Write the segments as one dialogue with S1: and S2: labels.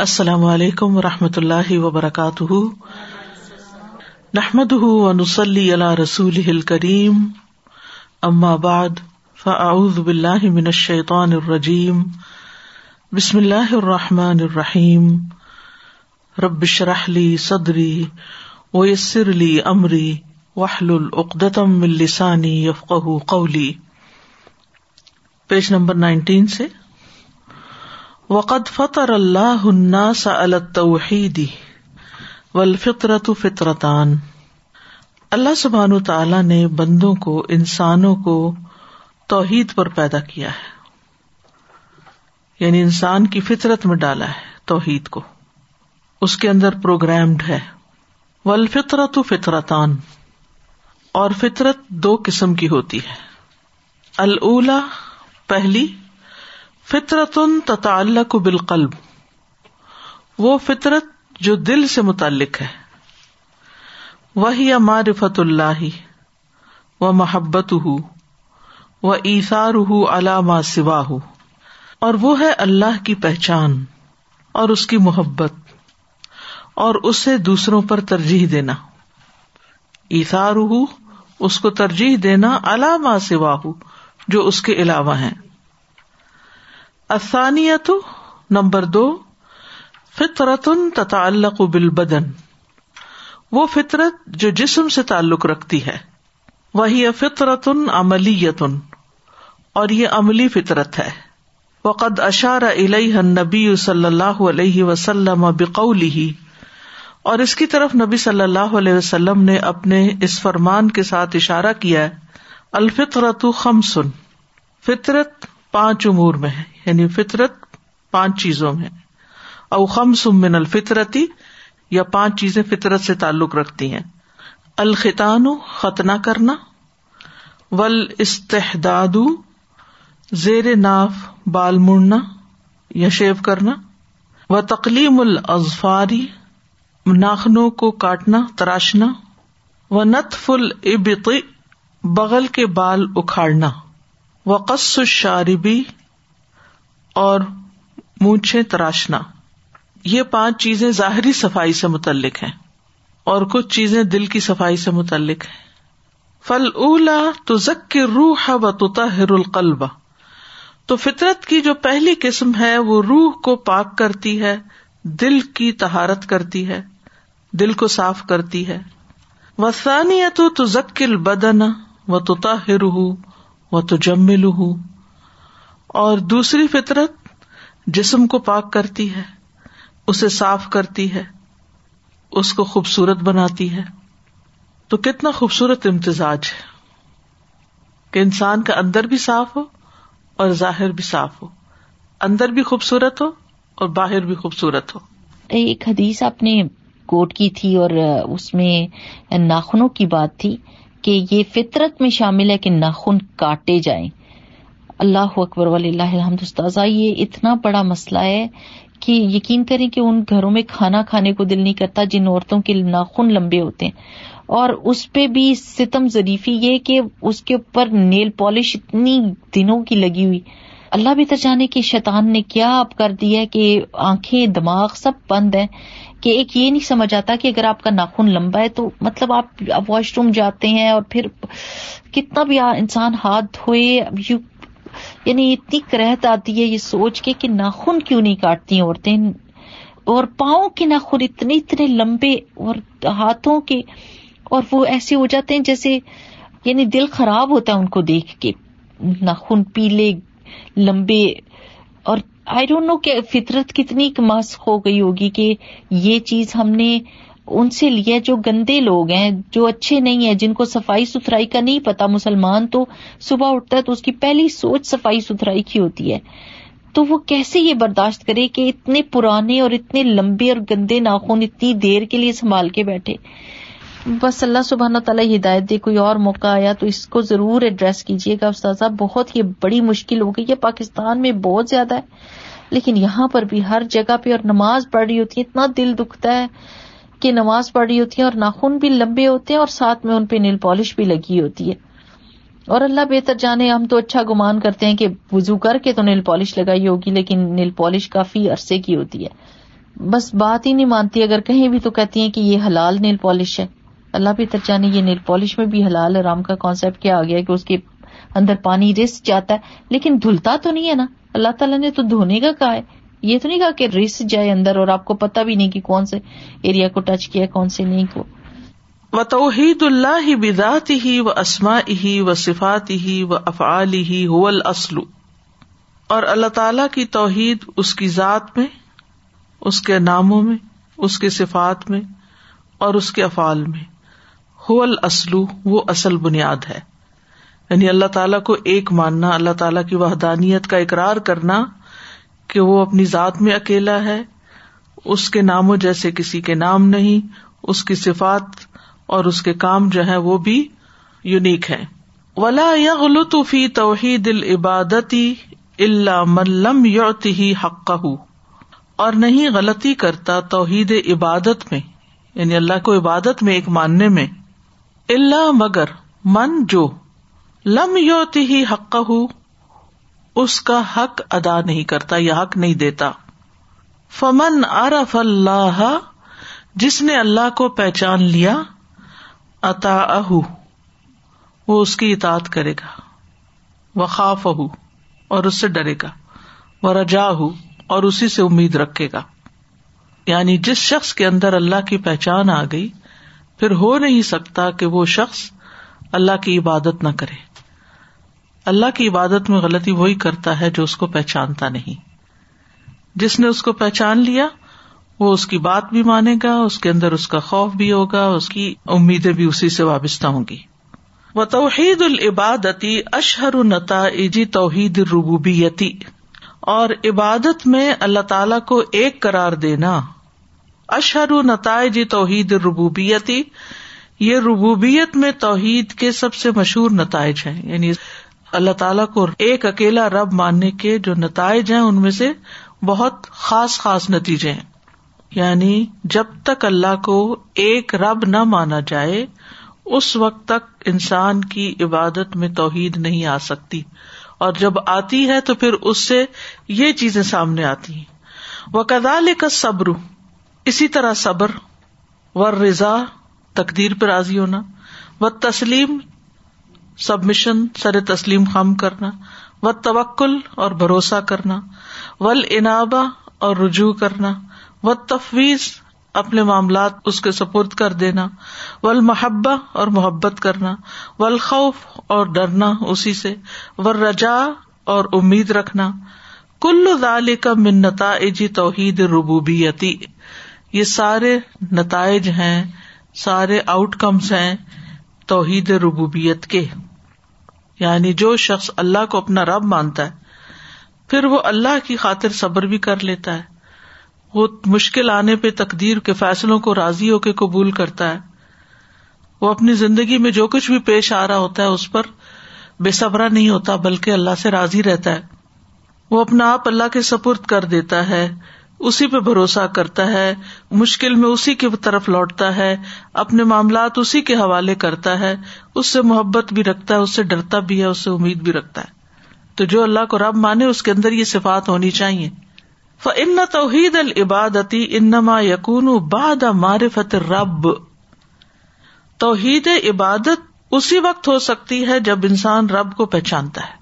S1: السلام علیکم و رحمۃ اللہ وبرکاتہ۔ نحمد ونسلی علی رسول کریم اما بعد، فاعوذ باللہ من الشیطان الرجیم۔ بسم اللہ الرحمٰن الرحیم۔ ربش رحلی صدری ویسر علی عمری وحل العقدم السانی یفق قولی۔ پیج نمبر نائنٹین سے وقد فطر اللہ الناس على التوحید والفطرة فطرتان۔ اللہ سبحانہ تعالی نے بندوں کو، انسانوں کو توحید پر پیدا کیا ہے۔ یعنی انسان کی فطرت میں ڈالا ہے توحید کو۔ اس کے اندر پروگرامڈ ہے۔ والفطرة فطرتان۔ اور فطرت دو قسم کی ہوتی ہے۔ الا پہلی فطرت تتعلق بالقلب۔ وہ فطرت جو دل سے متعلق ہے۔ وہی معرفت اللہ و محبت ہُ و ایسار ہُ علامہ سوا ہُ اور وہ ہے اللہ کی پہچان اور اس کی محبت اور اسے دوسروں پر ترجیح دینا۔ ایسار ہُ اس کو ترجیح دینا علامہ سوا ہُ جو اس کے علاوہ ہیں۔ افسانیت نمبر دو، فطرت تتعلق بالبدن۔ وہ فطرت جو جسم سے تعلق رکھتی ہے۔ وہی فطرت عملیتن اور یہ عملی فطرت ہے۔ وقد اشار الیہ نبی صلی اللہ علیہ وسلم بقوله، اور اس کی طرف نبی صلی اللہ علیہ وسلم نے اپنے اس فرمان کے ساتھ اشارہ کیا الفطرت خمسن فطرت پانچ امور میں ہے یعنی فطرت پانچ چیزوں میں او خم من الفطرتی یا پانچ چیزیں فطرت سے تعلق رکھتی ہیں۔ الخطان ختنا کرنا۔ ول استحداد زیر ناف، بال مڑنا یا شیو کرنا۔ و تقلیم الازفاری ناخنوں کو کاٹنا، تراشنا۔ و نتف العبط بغل کے بال اکھاڑنا۔ وقص شاربی اور مونچھے تراشنا۔ یہ پانچ چیزیں ظاہری صفائی سے متعلق ہیں اور کچھ چیزیں دل کی صفائی سے متعلق ہیں۔ فل اولا تو ذکر روح و تطہر القلب۔ تو فطرت کی جو پہلی قسم ہے وہ روح کو پاک کرتی ہے، دل کی تہارت کرتی ہے، دل کو صاف کرتی ہے۔ وسانیت تو ذکل بدن و تطہر وہ تو جمل ہوں اور دوسری فطرت جسم کو پاک کرتی ہے، اسے صاف کرتی ہے، اس کو خوبصورت بناتی ہے۔ تو کتنا خوبصورت امتزاج ہے کہ انسان کا اندر بھی صاف ہو اور ظاہر بھی صاف ہو۔ اندر بھی خوبصورت ہو اور باہر بھی خوبصورت ہو۔
S2: ایک حدیث آپ نے کوٹ کی تھی اور اس میں ناخنوں کی بات تھی۔ کہ یہ فطرت میں شامل ہے کہ ناخن کاٹے جائیں۔ اللہ اکبر ولی اللہ الحمد استاذہ، یہ اتنا بڑا مسئلہ ہے کہ یقین کریں کہ ان گھروں میں کھانا کھانے کو دل نہیں کرتا جن عورتوں کے ناخن لمبے ہوتے ہیں۔ اور اس پہ بھی ستم ظریفی یہ کہ اس کے اوپر نیل پالش اتنی دنوں کی لگی ہوئی۔ اللہ بھی جانے کی شیطان نے کیا اب کر دیا کہ آنکھیں، دماغ سب بند ہیں۔ کہ ایک یہ نہیں سمجھ آتا کہ اگر آپ کا ناخن لمبا ہے تو مطلب آپ واش روم جاتے ہیں اور پھر کتنا بھی انسان ہاتھ دھوئے یعنی اتنی کرہت آتی ہے یہ سوچ کے کہ ناخن کیوں نہیں کاٹتی عورتیں؟ اور پاؤں کے ناخن اتنے اتنے لمبے اور ہاتھوں کے اور وہ ایسے ہو جاتے ہیں جیسے یعنی دل خراب ہوتا ہے ان کو دیکھ کے۔ ناخن پیلے، لمبے اور آئی ڈونٹ نو کہ فطرت کتنی ماسک ہو گئی ہوگی کہ یہ چیز ہم نے ان سے لیا جو گندے لوگ ہیں، جو اچھے نہیں ہیں، جن کو صفائی ستھرائی کا نہیں پتا۔ مسلمان تو صبح اٹھتا ہے تو اس کی پہلی سوچ صفائی ستھرائی کی ہوتی ہے۔ تو وہ کیسے یہ برداشت کرے کہ اتنے پرانے اور اتنے لمبے اور گندے ناخن اتنی دیر کے لیے سنبھال کے بیٹھے؟ بس اللہ سبحانہ تعالیٰ ہدایت دے، کوئی اور موقع آیا تو اس کو ضرور ایڈریس کیجیے گا استاذہ۔ بہت ہی بڑی مشکل ہو گئی ہے۔ پاکستان میں بہت زیادہ ہے۔ لیکن یہاں پر بھی ہر جگہ پہ اور نماز پڑھ رہی ہوتی ہے اتنا دل دکھتا ہے کہ نماز پڑھ رہی ہوتی ہے اور ناخن بھی لمبے ہوتے ہیں اور ساتھ میں ان پہ نیل پالش بھی لگی ہوتی ہے۔ اور اللہ بہتر جانے، ہم تو اچھا گمان کرتے ہیں کہ وزو کر کے تو نیل پالش لگائی ہوگی، لیکن نیل پالش کافی عرصے کی ہوتی ہے۔ بس بات ہی نہیں مانتی۔ اگر کہیں بھی تو کہتی ہیں کہ یہ حلال نیل پالش ہے۔ اللہ بھی ترجانے یہ نیل پالش میں بھی حلال رام کا کانسیپٹ کیا آ گیا کہ اس کے اندر پانی رس جاتا ہے۔ لیکن دھلتا تو نہیں ہے نا؟ اللہ تعالیٰ نے تو دھونے کا کہا ہے۔ یہ تو نہیں کہا کہ رس جائے اندر اور آپ کو پتا بھی نہیں کہ کون سے ایریا کو ٹچ کیا کون سے نہیں کو۔
S1: و توحید اللہ ہی بدات ہی و اسما ہی و صفات ہی و افعال ہی حول اسلو اور اللہ تعالی کی توحید اس کی ذات میں، اس کے ناموں میں، اس کے صفات میں اور اس کے افعال میں۔ حول اسلو وہ اصل بنیاد ہے۔ یعنی اللہ تعالیٰ کو ایک ماننا، اللہ تعالیٰ کی وحدانیت کا اقرار کرنا کہ وہ اپنی ذات میں اکیلا ہے، اس کے ناموں جیسے کسی کے نام نہیں، اس کی صفات اور اس کے کام جو ہے وہ بھی یونیک ہے ولا فی توحید العبادتی اللہ ملم یوتی حق اور نہیں، غلطی کرتا توحید عبادت میں یعنی اللہ کو عبادت میں ایک ماننے میں اللہ مگر من جو لم یوتی ہی حق اس کا حق ادا نہیں کرتا یا حق نہیں دیتا۔ فمن عرف اللہ، جس نے اللہ کو پہچان لیا اتا اہ وہ اس کی اطاعت کرے گا۔ وہ خوف اور اس سے ڈرے گا۔ وہ رجا اور اسی سے امید رکھے گا۔ یعنی جس شخص کے اندر اللہ کی پہچان آ گئی پھر ہو نہیں سکتا کہ وہ شخص اللہ کی عبادت نہ کرے۔ اللہ کی عبادت میں غلطی وہی کرتا ہے جو اس کو پہچانتا نہیں۔ جس نے اس کو پہچان لیا، وہ اس کی بات بھی مانے گا، اس کے اندر اس کا خوف بھی ہوگا، اس کی امیدیں بھی اسی سے وابستہ ہوں گی۔ وہ توحید العبادتی اشہر نتا ایجی توحید ربوبیتی اور عبادت میں اللہ تعالی کو ایک قرار دینا۔ اشہر نتائج توحید ربوبیتی یہ ربوبیت میں توحید کے سب سے مشہور نتائج ہیں۔ یعنی اللہ تعالیٰ کو ایک اکیلا رب ماننے کے جو نتائج ہیں، ان میں سے بہت خاص خاص نتیجے ہیں۔ یعنی جب تک اللہ کو ایک رب نہ مانا جائے، اس وقت تک انسان کی عبادت میں توحید نہیں آ سکتی۔ اور جب آتی ہے تو پھر اس سے یہ چیزیں سامنے آتی ہیں۔ وہ کدال کا صبر اسی طرح صبر و رضا تقدیر پہ راضی ہونا و تسلیم سب مشن سر تسلیم خم کرنا و توکل اور بھروسہ کرنا ول انابا اور رجوع کرنا و تفویض اپنے معاملات اس کے سپرد کر دینا ول محبا اور محبت کرنا ول خوف اور ڈرنا اسی سے ور رجا اور امید رکھنا، کل دال کا من نتائج توحید ربوبیتی یہ سارے نتائج ہیں، سارے آؤٹ کمس ہیں توحید ربوبیت کے۔ یعنی جو شخص اللہ کو اپنا رب مانتا ہے، پھر وہ اللہ کی خاطر صبر بھی کر لیتا ہے۔ وہ مشکل آنے پہ تقدیر کے فیصلوں کو راضی ہو کے قبول کرتا ہے۔ وہ اپنی زندگی میں جو کچھ بھی پیش آ رہا ہوتا ہے، اس پر بے صبرا نہیں ہوتا، بلکہ اللہ سے راضی رہتا ہے۔ وہ اپنا آپ اللہ کے سپرد کر دیتا ہے۔ اسی پہ بھروسہ کرتا ہے، مشکل میں اسی کی طرف لوٹتا ہے، اپنے معاملات اسی کے حوالے کرتا ہے، اس سے محبت بھی رکھتا ہے، اس سے ڈرتا بھی ہے، اس سے امید بھی رکھتا ہے۔ تو جو اللہ کو رب مانے، اس کے اندر یہ صفات ہونی چاہیے۔ ان توحید العبادتی انما یقون باد معرفت رب توحید عبادت اسی وقت ہو سکتی ہے جب انسان رب کو پہچانتا ہے۔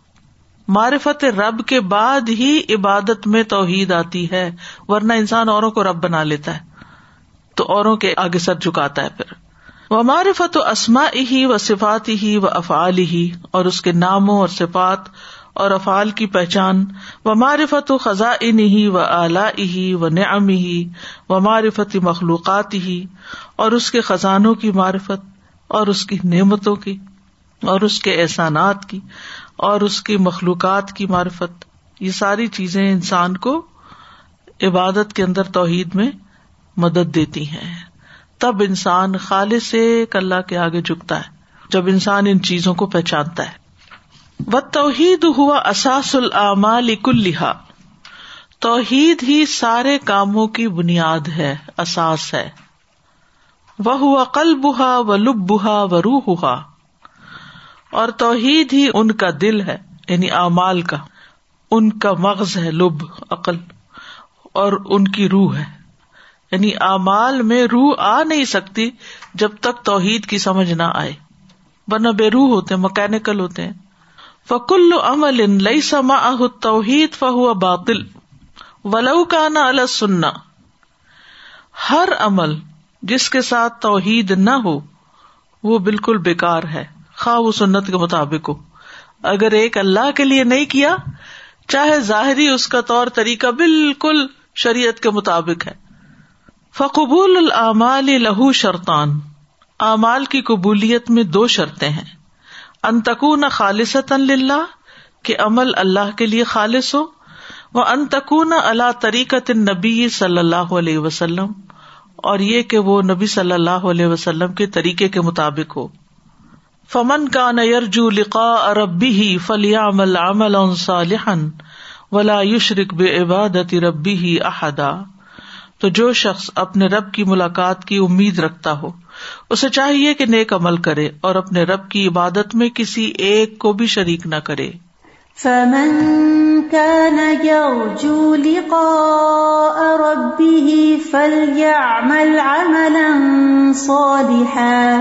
S1: معرفت رب کے بعد ہی عبادت میں توحید آتی ہے، ورنہ انسان اوروں کو رب بنا لیتا ہے، تو اوروں کے آگے سر جھکاتا ہے پھر۔ وہ معرفت و اسما ہی و صفات ہی و افعال ہی اور اس کے ناموں اور صفات اور افعال کی پہچان۔ و معرفت و خزاں ہی و اعلی ہی و نعم ہی و معرفت مخلوقات ہی اور اس کے خزانوں کی معرفت، اور اس کی نعمتوں کی، اور اس کے احسانات کی۔ اور اس کی مخلوقات کی معرفت۔ یہ ساری چیزیں انسان کو عبادت کے اندر توحید میں مدد دیتی ہیں۔ تب انسان خالص سے اللہ کے آگے جھکتا ہے، جب انسان ان چیزوں کو پہچانتا ہے۔ و توحید ہوا اساس العمال کلحا توحید ہی سارے کاموں کی بنیاد ہے، اساس ہے۔ وہ ہوا قلبہ و لبا و روحا اور توحید ہی ان کا دل ہے یعنی اعمال کا۔ ان کا مغز ہے لب، عقل، اور ان کی روح ہے۔ یعنی اعمال میں روح آ نہیں سکتی جب تک توحید کی سمجھ نہ آئے۔ ورنہ بے روح ہوتے ہیں مکینکل ہوتے ہیں۔ فکل عمل لئی سما توحید فہو باطل ولو کا نا سننا ہر عمل جس کے ساتھ توحید نہ ہو، وہ بالکل بیکار ہے۔ خواہ وہ سنت کے مطابق ہو۔ اگر ایک اللہ کے لیے نہیں کیا، چاہے ظاہری اس کا طور طریقہ بالکل شریعت کے مطابق ہے۔ فقبول العمال لہو شرطان۔ اعمال کی قبولیت میں دو شرطیں ہیں۔ انتقون خالص اللہ کہ عمل اللہ کے لیے خالص ہو۔ وہ انتقون اللہ طریقت نبی صلی اللہ علیہ وسلم۔ اور یہ کہ وہ نبی صلی اللہ علیہ وسلم کے طریقے کے مطابق ہو۔ فمن کا نیرجو لقا ربی ہی فلیا عمل عمل صالحن ولا یشرک بے عبادت ربی ہی احدا تو جو شخص اپنے رب کی ملاقات کی امید رکھتا ہو، اسے چاہیے کہ نیک عمل کرے اور اپنے رب کی عبادت میں کسی ایک کو بھی شریک نہ کرے۔
S3: فمن كان يرجو لقاء ربه فليعمل عملا صالحا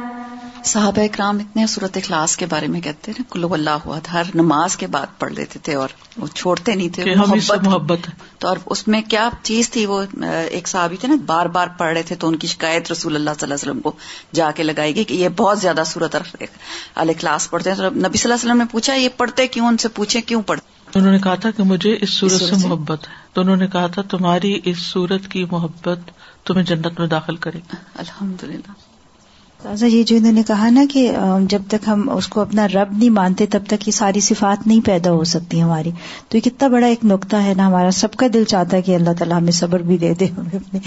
S4: صحابہ اکرام اتنے صورت اخلاص کے بارے میں کہتے ہیں کلو اللہ ہوا ہر نماز کے بعد پڑھ لیتے تھے اور وہ چھوڑتے نہیں تھے
S1: محبت محبت
S4: تو اور اس میں کیا چیز تھی وہ ایک صحابی تھے نا بار بار پڑھ رہے تھے تو ان کی شکایت رسول اللہ صلی اللہ علیہ وسلم کو جا کے لگائی گئی کہ یہ بہت زیادہ صورت الخلاص پڑھتے ہیں۔ تو نبی صلی اللہ علیہ وسلم نے پوچھا یہ پڑھتے کیوں؟ ان سے پوچھے کیوں پڑھتے؟
S1: انہوں نے کہا تھا کہ مجھے اس صورت سے محبت ہے۔ تو انہوں نے کہا تھا تمہاری اس صورت کی محبت تمہیں جنت میں داخل کرے
S4: الحمد للہ
S5: تازہ یہ جو انہوں نے کہا نا کہ جب تک ہم اس کو اپنا رب نہیں مانتے، تب تک یہ ساری صفات نہیں پیدا ہو سکتی ہماری۔ تو یہ کتنا بڑا ایک نقطہ ہے نا ہمارا۔ سب کا دل چاہتا ہے کہ اللہ تعالیٰ ہمیں صبر بھی دے دے، ہمیں اپنے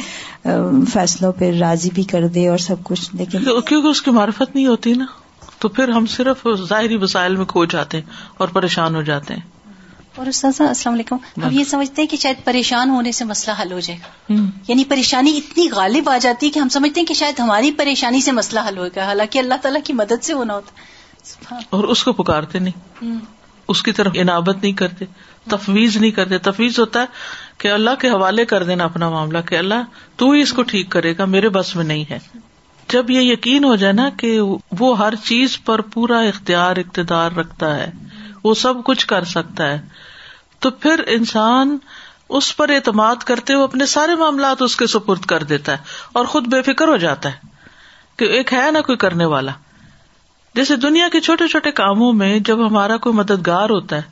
S5: فیصلوں پہ راضی بھی کر دے اور سب کچھ۔ لیکن
S1: کیونکہ اس کی معرفت نہیں ہوتی نا، تو پھر ہم صرف ظاہری وسائل میں کھو جاتے ہیں اور پریشان ہو جاتے ہیں۔
S6: اور استاذ السلام علیکم۔ ہم یہ سمجھتے ہیں کہ شاید پریشان ہونے سے مسئلہ حل ہو جائے گا۔ یعنی پریشانی اتنی غالب آ جاتی ہے کہ ہم سمجھتے ہیں کہ شاید ہماری پریشانی سے مسئلہ حل ہوگا حالانکہ اللہ تعالیٰ کی مدد سے ہونا ہوتا
S1: اور اس کو پکارتے نہیں۔ اس کی طرف عنابت نہیں کرتے تفویض نہیں کرتے۔ تفویض ہوتا ہے کہ اللہ کے حوالے کر دینا اپنا معاملہ کہ اللہ تو ہی اس کو ٹھیک کرے گا میرے بس میں نہیں ہے۔ جب یہ یقین ہو جائے نا کہ وہ ہر چیز پر پورا اختیار اقتدار رکھتا ہے وہ سب کچھ کر سکتا ہے تو پھر انسان اس پر اعتماد کرتے ہوئے اپنے سارے معاملات اس کے سپرد کر دیتا ہے اور خود بے فکر ہو جاتا ہے کہ ایک ہے نا کوئی کرنے والا۔ جیسے دنیا کے چھوٹے چھوٹے کاموں میں جب ہمارا کوئی مددگار ہوتا ہے،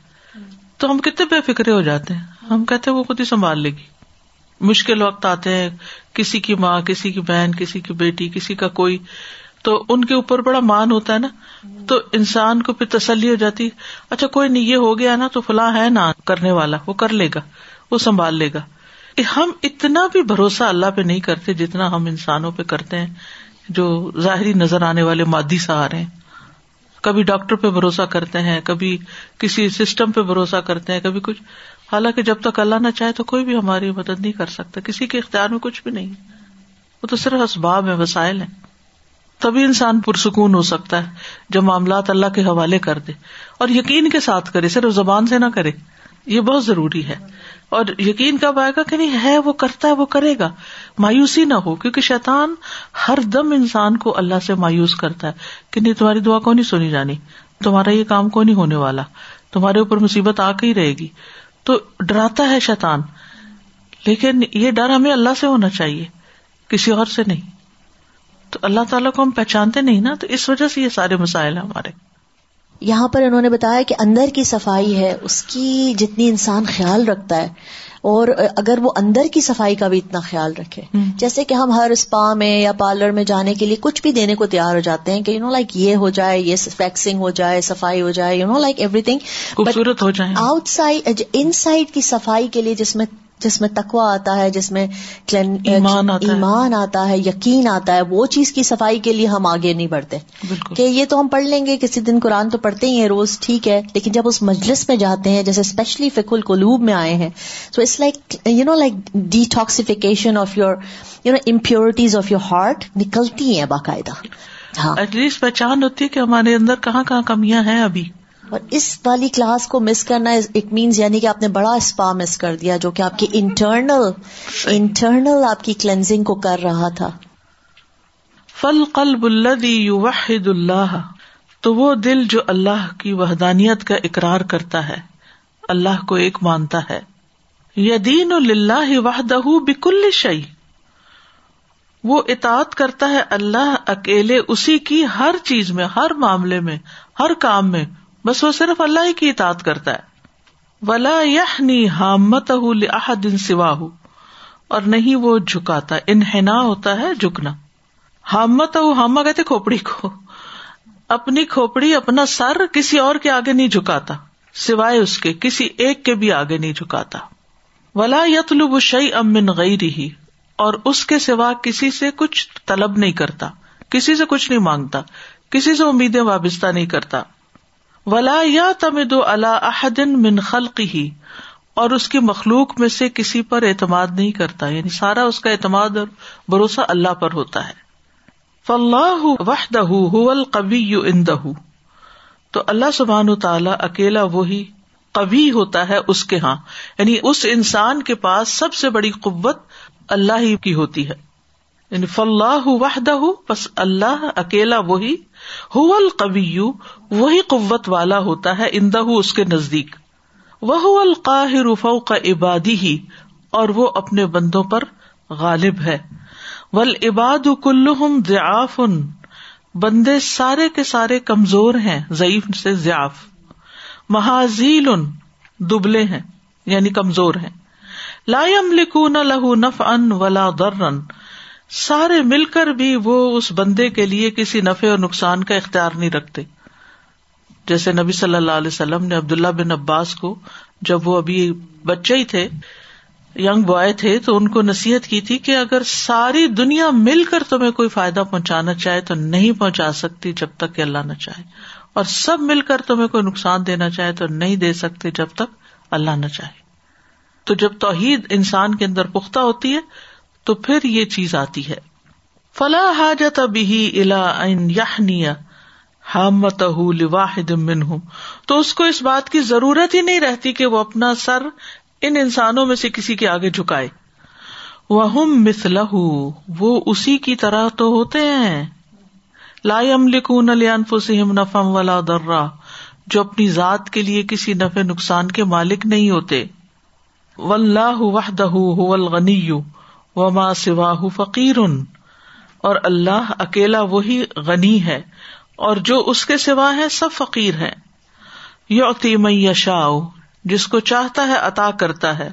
S1: تو ہم کتنے بے فکرے ہو جاتے ہیں۔ ہم کہتے ہیں وہ خود ہی سنبھال لے گی۔ مشکل وقت آتے ہیں، کسی کی ماں، کسی کی بہن، کسی کی بیٹی، کسی کا کوئی تو ان کے اوپر بڑا مان ہوتا ہے نا، تو انسان کو پھر تسلی ہو جاتی اچھا کوئی نہیں، یہ ہو گیا نا تو فلاں ہے نا، کرنے والا، وہ کر لے گا، وہ سنبھال لے گا۔ ہم اتنا بھی بھروسہ اللہ پہ نہیں کرتے جتنا ہم انسانوں پہ کرتے ہیں، جو ظاہری نظر آنے والے مادی سہارے ہیں۔ کبھی ڈاکٹر پہ بھروسہ کرتے ہیں، کبھی کسی سسٹم پہ بھروسہ کرتے ہیں، کبھی کچھ۔ حالانکہ جب تک اللہ نہ چاہے تو کوئی بھی ہماری مدد نہیں کر سکتا، کسی کے اختیار میں کچھ بھی نہیں۔ وہ تو صرف اسباب ہے وسائل ہیں۔ تبھی انسان پرسکون ہو سکتا ہے جب معاملات اللہ کے حوالے کر دے اور یقین کے ساتھ کرے، صرف زبان سے نہ کرے۔ یہ بہت ضروری ہے۔ اور یقین کب آئے گا کہ نہیں، ہے، وہ کرتا ہے، وہ کرے گا۔ مایوسی نہ ہو، کیونکہ شیطان ہر دم انسان کو اللہ سے مایوس کرتا ہے۔ کہ نہیں، تمہاری دعا کو نہیں سنی جانی؟ تمہارا یہ کام کو نہیں ہونے والا؟ تمہارے اوپر مصیبت آ کے ہی رہے گی۔ تو ڈراتا ہے شیطان۔ لیکن یہ ڈر ہمیں اللہ سے ہونا چاہیے، کسی اور سے نہیں۔ تو اللہ تعالیٰ کو ہم پہچانتے نہیں نا تو اس وجہ سے یہ سارے مسائل ہیں ہمارے۔
S2: یہاں پر انہوں نے بتایا کہ اندر کی صفائی ہے اس کی جتنی انسان خیال رکھتا ہے اور اگر وہ اندر کی صفائی کا بھی اتنا خیال رکھے۔ جیسے کہ ہم ہر اسپا میں یا پارلر میں جانے کے لیے کچھ بھی دینے کو تیار ہو جاتے ہیں کہ یو نو لائک یہ ہو جائے یہ فیکسنگ ہو جائے صفائی ہو جائے you know like every
S1: thing ہو جائے
S2: آؤٹ سائڈ ان سائڈ کی صفائی کے لیے جس میں جس میں تکوا آتا ہے جس میں ایمان آتا, ایمان آتا ہے یقین آتا ہے وہ چیز کی صفائی کے لیے ہم آگے نہیں بڑھتے۔ کہ یہ تو ہم پڑھ لیں گے کسی دن قرآن تو پڑھتے ہی ہیں روز ٹھیک ہے لیکن جب اس مجلس میں جاتے ہیں جیسے اسپیشلی فک القلوب میں آئے ہیں so it's like you know like detoxification of your you know impurities of your heart نکلتی ہیں باقاعدہ۔
S7: ہاں۔
S1: ایٹ لیسٹ پہچان ہوتی ہے کہ ہمارے اندر کہاں کہاں کمیاں ہیں ابھی۔
S7: اور اس والی کلاس کو مس کرنا اٹ مینس یعنی کہ آپ نے بڑا اسپا مس کر دیا جو کہ آپ کی انٹرنل انٹرنل آپ کی کلینزنگ کو کر رہا تھا۔
S1: فل قلب الذي يوحد اللہ، تو وہ دل جو اللہ کی وحدانیت کا اقرار کرتا ہے، اللہ کو ایک مانتا ہے۔ یدین اللہ وحدہ بکل شعی وہ اطاعت کرتا ہے اللہ اکیلے اسی کی ہر چیز میں، ہر معاملے میں، ہر کام میں۔ بس وہ صرف اللہ ہی کی اطاعت کرتا ہے۔ ولا یحنی حامت دن سوا اور نہیں وہ جھکاتا انحنا ہوتا ہے جھکنا۔ حامت ہاما کہتے کھوپڑی کو۔ اپنی کھوپڑی، اپنا سر کسی اور کے آگے نہیں جھکاتا۔ سوائے اس کے، کسی ایک کے بھی آگے نہیں جھکاتا۔ ولا یتلب شعی امن غیر ہی اور اس کے سوا کسی سے کچھ طلب نہیں کرتا۔ کسی سے کچھ نہیں مانگتا۔ کسی سے امیدیں وابستہ نہیں کرتا۔ ولا یا تمد احدن من خلق ہی اور اس کی مخلوق میں سے کسی پر اعتماد نہیں کرتا۔ یعنی سارا اس کا اعتماد اور بھروسہ اللہ پر ہوتا ہے۔ فلاح وحدہ القوی اندہ تو اللہ سبحان تعالیٰ اکیلا وہی کبھی ہوتا ہے اس کے ہاں۔ یعنی اس انسان کے پاس سب سے بڑی قوت اللہ ہی کی ہوتی ہے۔ یعنی فلاح وحدہ، بس اللہ اکیلا وہی القوی، وہی قوت والا ہوتا ہے اندہ اس کے نزدیک۔ وہ القاہر فوق عبادی ہی اور وہ اپنے بندوں پر غالب ہے۔ ول عباد کلحم ضعاف، بندے سارے کے سارے کمزور ہیں، ضعیف سے ضعاف۔ محاذیل، دبلے ہیں یعنی کمزور ہیں۔ لائم لکھون لہو نف ان ولا درن سارے مل کر بھی وہ اس بندے کے لیے کسی نفے اور نقصان کا اختیار نہیں رکھتے۔ جیسے نبی صلی اللہ علیہ وسلم نے عبداللہ بن عباس کو جب وہ ابھی بچے ہی تھے یگ بوائے تھے، تو ان کو نصیحت کی تھی کہ اگر ساری دنیا مل کر تمہیں کوئی فائدہ پہنچانا چاہے تو نہیں پہنچا سکتی جب تک کہ اللہ نہ چاہے۔ اور سب مل کر تمہیں کوئی نقصان دینا چاہے تو نہیں دے سکتے جب تک اللہ نہ چاہے۔ تو جب توحید انسان کے اندر پختہ ہوتی ہے تو پھر یہ چیز آتی ہے۔ فلاح حاجت ابھی الا یحنیا حامت واحد من تو اس کو اس بات کی ضرورت ہی نہیں رہتی کہ وہ اپنا سر ان انسانوں میں سے کسی کے آگے جھکائے۔ وہ مسلح وہ اسی کی طرح تو ہوتے ہیں۔ لائم لکھن لانفسہم نفم ولا درا جو اپنی ذات کے لیے کسی نفع نقصان کے مالک نہیں ہوتے۔ و اللہ وحدہ الغنی وما سواہ فقیر اور اللہ اکیلا وہی غنی ہے، اور جو اس کے سوا ہے سب فقیر ہے یوتی میشا جس کو چاہتا ہے عطا کرتا ہے۔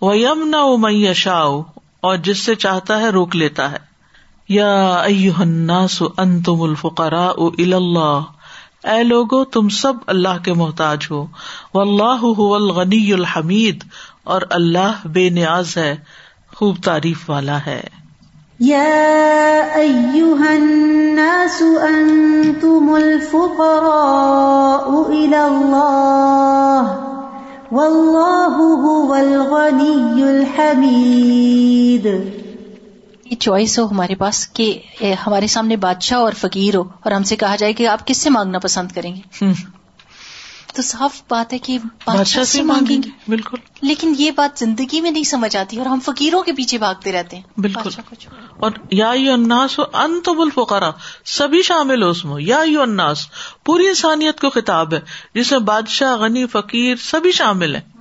S1: وہ یم نہ میشا اور جس سے چاہتا ہے روک لیتا ہے۔ یا الناس انتم الفقراء اللہ اے لوگو، تم سب اللہ کے محتاج ہو۔ واللہ هو الغنی الحمید۔ اور اللہ بے نیاز ہے۔ خوب تعریف والا ہے۔
S3: یا ایوہ الناس انتم الفقراء الى اللہ واللہ هو الغنی الحمید۔
S6: چوائس ہو ہمارے پاس کہ ہمارے سامنے بادشاہ اور فقیر ہو اور ہم سے کہا جائے کہ آپ کس سے مانگنا پسند کریں گے؟ تو صاف بات ہے کہ بادشاہ سے مانگیں گے۔
S1: بالکل۔
S6: لیکن یہ بات زندگی میں نہیں سمجھ آتی اور ہم فقیروں کے پیچھے بھاگتے رہتے ہیں۔
S1: بالکل۔ اور یا اناس ان تو بلفقرا سبھی شامل ہو اس میں۔ یا اناس پوری انسانیت کو خطاب ہے جس میں بادشاہ غنی فقیر سبھی شامل ہیں۔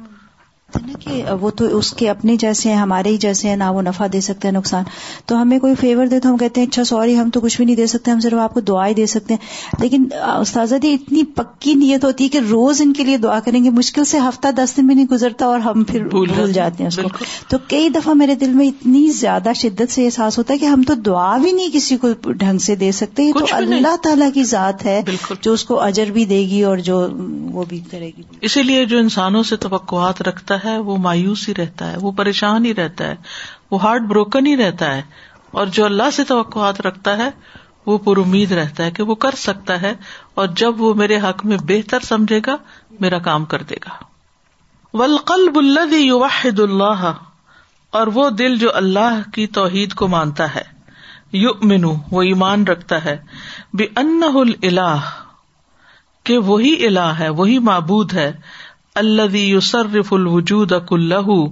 S5: نا کہ وہ تو اس کے اپنے جیسے ہیں ہمارے ہی جیسے ہیں نہ وہ نفع دے سکتے ہیں نقصان۔ تو ہمیں کوئی فیور دے تو ہم کہتے ہیں اچھا سوری ہم تو کچھ بھی نہیں دے سکتے ہم صرف آپ کو دعائیں دے سکتے ہیں۔ لیکن استاذہ دی اتنی پکی نیت ہوتی ہے کہ روز ان کے لیے دعا کریں گے۔ مشکل سے ہفتہ دس دن میں نہیں گزرتا اور ہم پھر بھول جاتے ہیں۔ اس کو۔ تو کئی دفعہ میرے دل میں اتنی زیادہ شدت سے احساس ہوتا ہے کہ ہم تو دعا بھی نہیں کسی کو ڈھنگ سے دے سکتے۔ تو اللہ تعالیٰ کی ذات ہے جو اس کو اجر بھی دے گی اور جو وہ بھی کرے گی۔
S1: اسی لیے جو انسانوں سے توقعات رکھتا ہے، وہ مایوس ہی رہتا ہے، وہ پریشان ہی رہتا ہے، وہ ہارٹ بروکن ہی رہتا ہے۔ اور جو اللہ سے توقعات رکھتا ہے، وہ پر امید رہتا ہے کہ وہ کر سکتا ہے۔ اور جب وہ میرے حق میں بہتر سمجھے گا، میرا کام کر دے گا۔ ولقل الذي واحد اللہ اور وہ دل جو اللہ کی توحید کو مانتا ہے یو منو وہ ایمان رکھتا ہے۔ بے ان الہ کہ وہی الہ ہے، وہی معبود ہے۔ اللہ یوسرف الوجود اک اللہ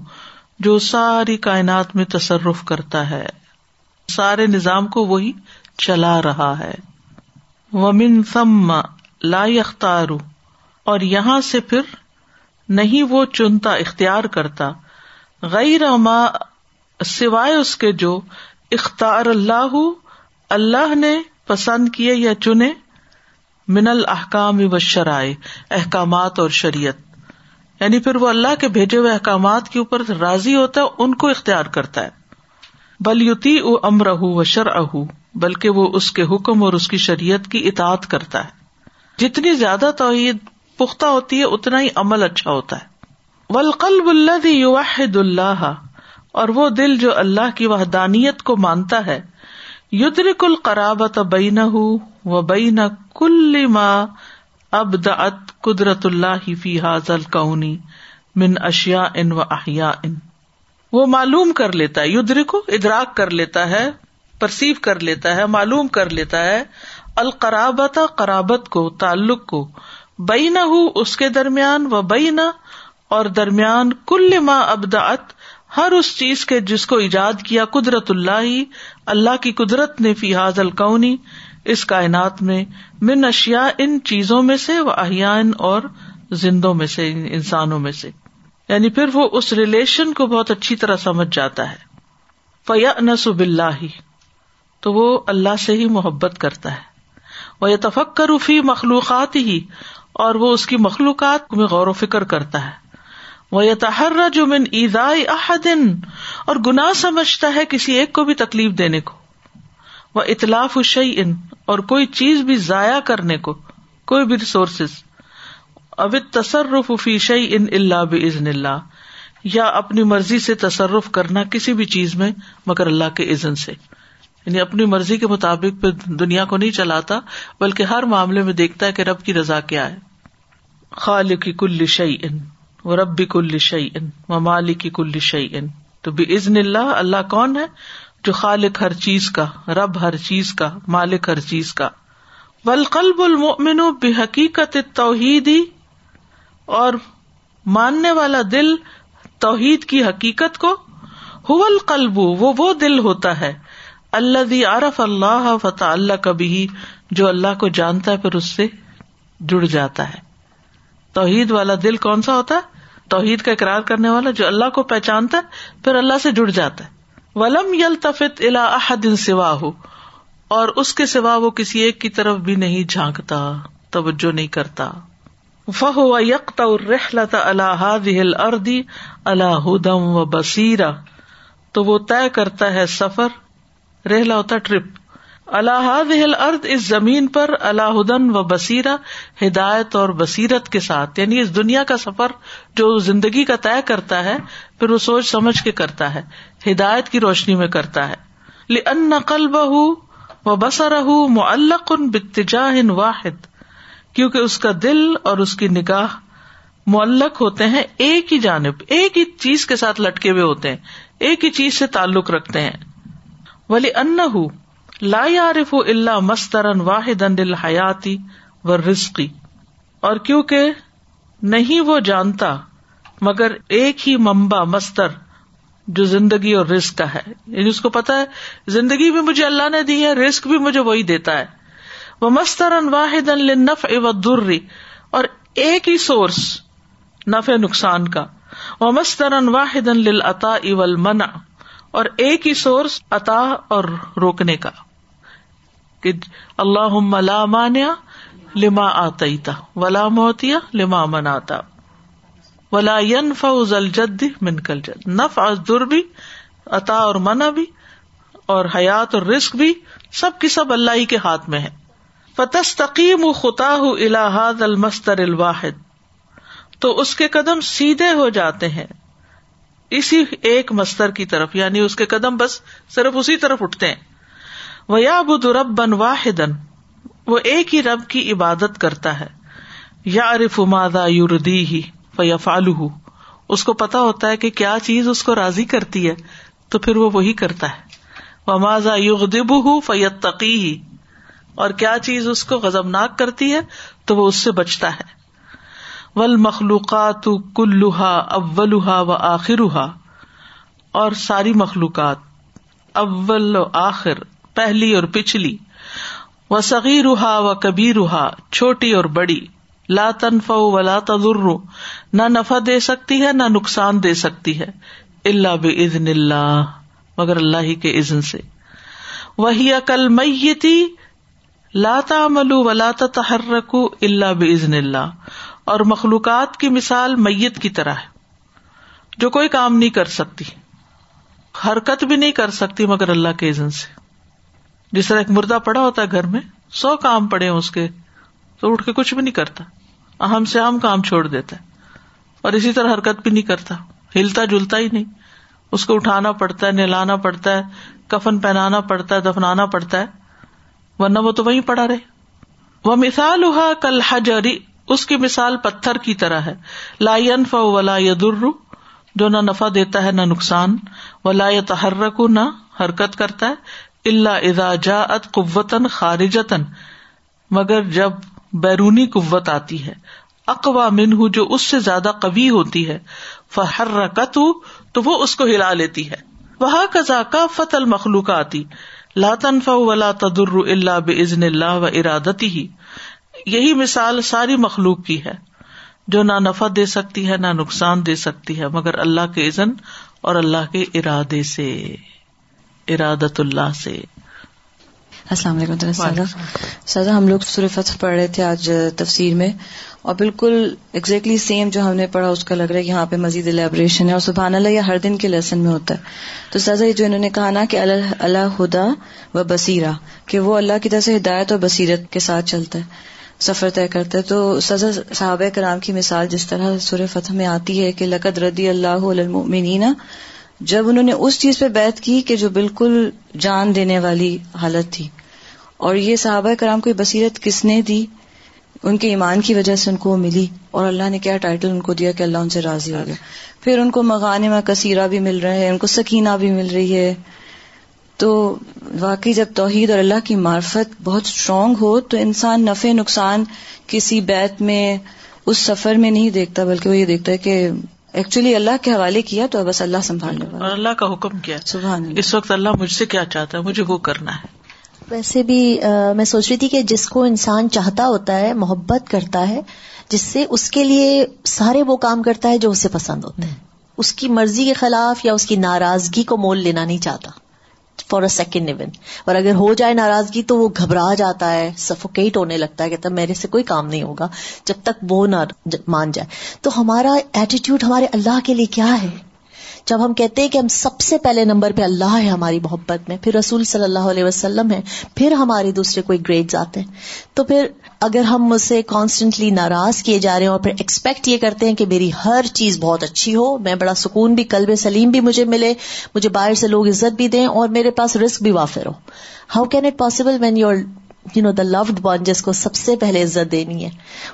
S1: جو ساری کائنات میں تصرف کرتا ہے۔ سارے نظام کو وہی چلا رہا ہے۔ ومن ثم لا اختار اور یہاں سے پھر نہیں وہ چنتا اختیار کرتا۔ غیر ما سوائے اس کے جو اختار اللہ اللہ نے پسند کیے یا چنے، من الحکام و شرائے احکامات اور شریعت۔ یعنی پھر وہ اللہ کے بھیجے ہوئے احکامات کے اوپر راضی ہوتا ہے، ان کو اختیار کرتا ہے۔ بل یوتی او امر و شر اہ بلکہ وہ اس کے حکم اور اس کی شریعت کی اطاعت کرتا ہے۔ جتنی زیادہ توحید پختہ ہوتی ہے، اتنا ہی عمل اچھا ہوتا ہے۔ ولقلب اللہ یوحد اللہ اور وہ دل جو اللہ کی وحدانیت کو مانتا ہے، یدرک القرابت بین و بین کل ما اب دعت قدرت اللہ فی حاضل کونی من اشیا ان و احیا ان وہ معلوم کر لیتا ہے یدرک کو ادراک کر لیتا ہے، پرسیو کر لیتا ہے، معلوم کر لیتا ہے۔ القرابت، قرابت کو، تعلق کو۔ بینا اس کے درمیان، و بینا اور درمیان کل ما ابدعت ہر اس چیز کے جس کو ایجاد کیا قدرت اللہ اللہ کی قدرت نے فی حاض القونی اس کائنات میں من اشیا ان چیزوں میں سے وہ احیان اور زندوں میں سے انسانوں میں سے۔ یعنی پھر وہ اس ریلیشن کو بہت اچھی طرح سمجھ جاتا ہے۔ فیا نسب اللہ تو وہ اللہ سے ہی محبت کرتا ہے۔ وہ یہ تفکر فی مخلوقات ہی اور وہ اس کی مخلوقات میں غور و فکر کرتا ہے۔ وہ یہ جو من ایزائے احدن اور گناہ سمجھتا ہے کسی ایک کو بھی تکلیف دینے کو۔ وہ اطلاف شعی ان اور کوئی چیز بھی ضائع کرنے کو، کوئی بھی ریسورسز اب تصرف فی شعی ان اللہ بزن اللہ یا اپنی مرضی سے تصرف کرنا کسی بھی چیز میں، مگر اللہ کے عزن سے۔ یعنی اپنی مرضی کے مطابق پہ دنیا کو نہیں چلاتا، بلکہ ہر معاملے میں دیکھتا ہے کہ رب کی رضا کیا ہے۔ خال کی کل شعی ان و رب کل شعی ان و مالک کی کل شعی ان تو عزن اللہ اللہ کون ہے؟ جو خالق ہر چیز کا، رب ہر چیز کا، مالک ہر چیز کا۔ ولقلب المن بے حقیقت توحیدی اور ماننے والا دل توحید کی حقیقت کو حول قلب وہ وہ دل ہوتا ہے۔ اللہ دی اللہ فتح اللہ کبھی جو اللہ کو جانتا ہے پھر اس سے جڑ جاتا ہے۔ توحید والا دل کون سا ہوتا ہے؟ توحید کا اقرار کرنے والا، جو اللہ کو پہچانتا ہے پھر اللہ سے جڑ جاتا ہے۔ ولم یل تفت الا احد سوا ہو اور اس کے سوا وہ کسی ایک کی طرف بھی نہیں جھانکتا، توجہ نہیں کرتا۔ فہو یکت رحلت اللہ دل اردی اللہ و بصیرا تو وہ طے کرتا ہے سفر رحلا ہوتا ٹرپ۔ اللہ ارد اس زمین پر اللہ و بصیرہ، ہدایت اور بصیرت کے ساتھ۔ یعنی اس دنیا کا سفر جو زندگی کا طے کرتا ہے، پھر وہ سوچ سمجھ کے کرتا ہے۔ ہدایت کی روشنی میں کرتا ہے۔ ان نقل بہ و بسر معلق ان بتجا واحد۔ کیونکہ اس کا دل اور اس کی نگاہ معلق ہوتے ہیں ایک ہی جانب، ایک ہی چیز کے ساتھ لٹکے ہوئے ہوتے ہیں، ایک ہی چیز سے تعلق رکھتے ہیں۔ ولی ان لا یارف اللہ مسترن واحد حیاتی و رزقی اور کیونکہ نہیں وہ جانتا، مگر ایک ہی ممبا مستر جو زندگی اور رسک کا ہے۔ یعنی اس کو پتا ہے، زندگی بھی مجھے اللہ نے دی ہے رسک بھی مجھے وہی دیتا ہے۔ وہ مسترن واحد نف و درری اور ایک ہی سورس نف نقصان کا۔ وہ مسترن واحد لتا اول منا اور ایک ہی سورس عطا اور روکنے کا۔ کہ اللہ لا مانیا لما آتا ولا موتیا لما من آتا ولا ین فوز الجد من کل جد نف در بھی عطا اور منا بھی، اور حیات اور رسک بھی، سب کی سب اللہ ہی کے ہاتھ میں ہے۔ فتستقیم خطا الحاد المستر الواحد۔ تو اس کے قدم سیدھے ہو جاتے ہیں۔ اسی ایک مستر کی طرف یعنی اس کے قدم بس صرف اسی طرف اٹھتے ہیں۔ وہ یا بد رب بن واحد وہ ایک ہی رب کی عبادت کرتا ہے۔ یا عرف مادا یوردی ہی فالو اس کو پتا ہوتا ہے کہ کیا چیز اس کو راضی کرتی ہے، تو پھر وہ وہی کرتا ہے۔ و ماضا یغدب ہُو فیت تقی اور کیا چیز اس کو غزبناک کرتی ہے، تو وہ اس سے بچتا ہے۔ ول مخلوقات کلوہا اولوہا و آخرا اور ساری مخلوقات، اول و آخر، پہلی اور پچھلی۔ و صغیرہا و کبیرہا چھوٹی اور بڑی۔ لا تنف و لا تذر نہ نفع دے سکتی ہے، نہ نقصان دے سکتی ہے اللہ بزن اللہ، مگر اللہ ہی کے عزن سے۔ وہی عقل میتی لاتا ملو و لاتا تحرک اللہ بزن اللہ۔ اور مخلوقات کی مثال میت کی طرح ہے، جو کوئی کام نہیں کر سکتی، حرکت بھی نہیں کر سکتی مگر اللہ کے عزن سے۔ جس طرح ایک مردہ پڑا ہوتا ہے گھر میں، سو کام پڑے اس کے۔ تو اٹھ کے کچھ بھی نہیں کرتا۔ اہم سے اہم کام چھوڑ دیتا ہے۔ اور اسی طرح حرکت بھی نہیں کرتا۔ ہلتا جلتا ہی نہیں۔ اس کو اٹھانا پڑتا ہے، نہلانا پڑتا ہے، کفن پہنانا پڑتا ہے، دفنانا پڑتا ہے۔ ورنہ وہ تو وہیں پڑا رہے۔ وہ مثال ہوا کل حجری اس کی مثال پتھر کی طرح ہے۔ لا انف ولا در جو نہ نفع دیتا ہے، نہ نقصان۔ ولا تحرک نہ حرکت کرتا ہے۔ اللہ ادا جا ات قوتن خارجتن مگر جب بیرونی قوت آتی ہے۔ اقوا من ہوں جو اس سے زیادہ قوی ہوتی ہے۔ فہر رکت تو وہ اس کو ہلا لیتی ہے۔ وہ کزا کا فتل مخلوق آتی لاتنف ولا تدر اللہ بزن اللہ و ارادتی ہی یہی مثال ساری مخلوق کی ہے۔ جو نہ نفع دے سکتی ہے، نہ نقصان دے سکتی ہے، مگر اللہ کے عزن اور اللہ کے ارادے سے، ارادت اللہ سے۔
S8: السلام علیکم سزا ہم لوگ فتح پڑھ رہے تھے آج تفسیر میں۔ اور بالکل ایگزیکٹلی سیم جو ہم نے پڑھا اس کا لگ رہا ہے کہ یہاں پہ مزید الیبریشن ہے۔ اور سبحان اللہ یہ ہر دن کے لیسن میں ہوتا ہے۔ تو سزا جو انہوں نے کہا نا کہ اللہ اللہ خدا و بصیرہ کہ وہ اللہ کی طرف سے ہدایت اور بصیرت کے ساتھ چلتا ہے سفر طے کرتا ہے۔ تو سزا صحابہ کرام کی مثال جس طرح سور فتح میں آتی ہے کہ لقد ردی اللہ المؤمنین جب انہوں نے اس چیز پہ بیت کی کہ جو بالکل جان دینے والی حالت تھی۔ اور یہ صحابہ کرام کو بصیرت کس نے دی؟ ان کے ایمان کی وجہ سے ان کو ملی اور اللہ نے کیا ٹائٹل ان کو دیا کہ اللہ ان سے راضی ہو گیا پھر ان کو مغانے میں کثیرہ بھی مل رہے ہیں ان کو سکینہ بھی مل رہی ہے۔ تو واقعی جب توحید اور اللہ کی معرفت بہت اسٹرانگ ہو تو انسان نفع نقصان کسی بیت میں اس سفر میں نہیں دیکھتا بلکہ وہ یہ دیکھتا ہے کہ ایکچولی اللہ کے حوالے کیا تو بس اللہ سنبھالنے
S1: اور اللہ کا حکم کیا اس وقت اللہ مجھ سے کیا چاہتا ہے؟ مجھے وہ کرنا ہے۔
S7: ویسے بھی میں سوچ رہی تھی کہ جس کو انسان چاہتا ہوتا ہے، محبت کرتا ہے، جس سے اس کے لیے سارے وہ کام کرتا ہے جو اسے پسند ہوتے ہیں۔ اس کی مرضی کے خلاف یا اس کی ناراضگی کو مول لینا نہیں چاہتا۔ فار اے سیکنڈ ایون اور اگر ہو جائے ناراضگی تو وہ گھبرا جاتا ہے سفوکیٹ ہونے لگتا ہے کہ میرے سے کوئی کام نہیں ہوگا، جب تک وہ نہ مان جائے۔ تو ہمارا ایٹیٹیوڈ ہمارے اللہ کے لیے کیا ہے؟ جب ہم کہتے ہیں کہ ہم سب سے پہلے نمبر پہ اللہ ہے ہماری محبت میں، پھر رسول صلی اللہ علیہ وسلم ہے پھر ہمارے دوسرے کوئی گریڈ آتے ہیں۔ تو پھر اگر ہم مجھ سے کانسٹنٹلی ناراض کیے جا رہے ہیں اور پھر ایکسپیکٹ یہ کرتے ہیں کہ میری ہر چیز بہت اچھی ہو، میں بڑا سکون بھی کلب سلیم بھی مجھے ملے، مجھے باہر سے لوگ عزت بھی دیں اور میرے پاس رسک بھی وافر ہو۔ How can it possible when your you know the load one جس کو سب سے پہلے عزت دینی ہے،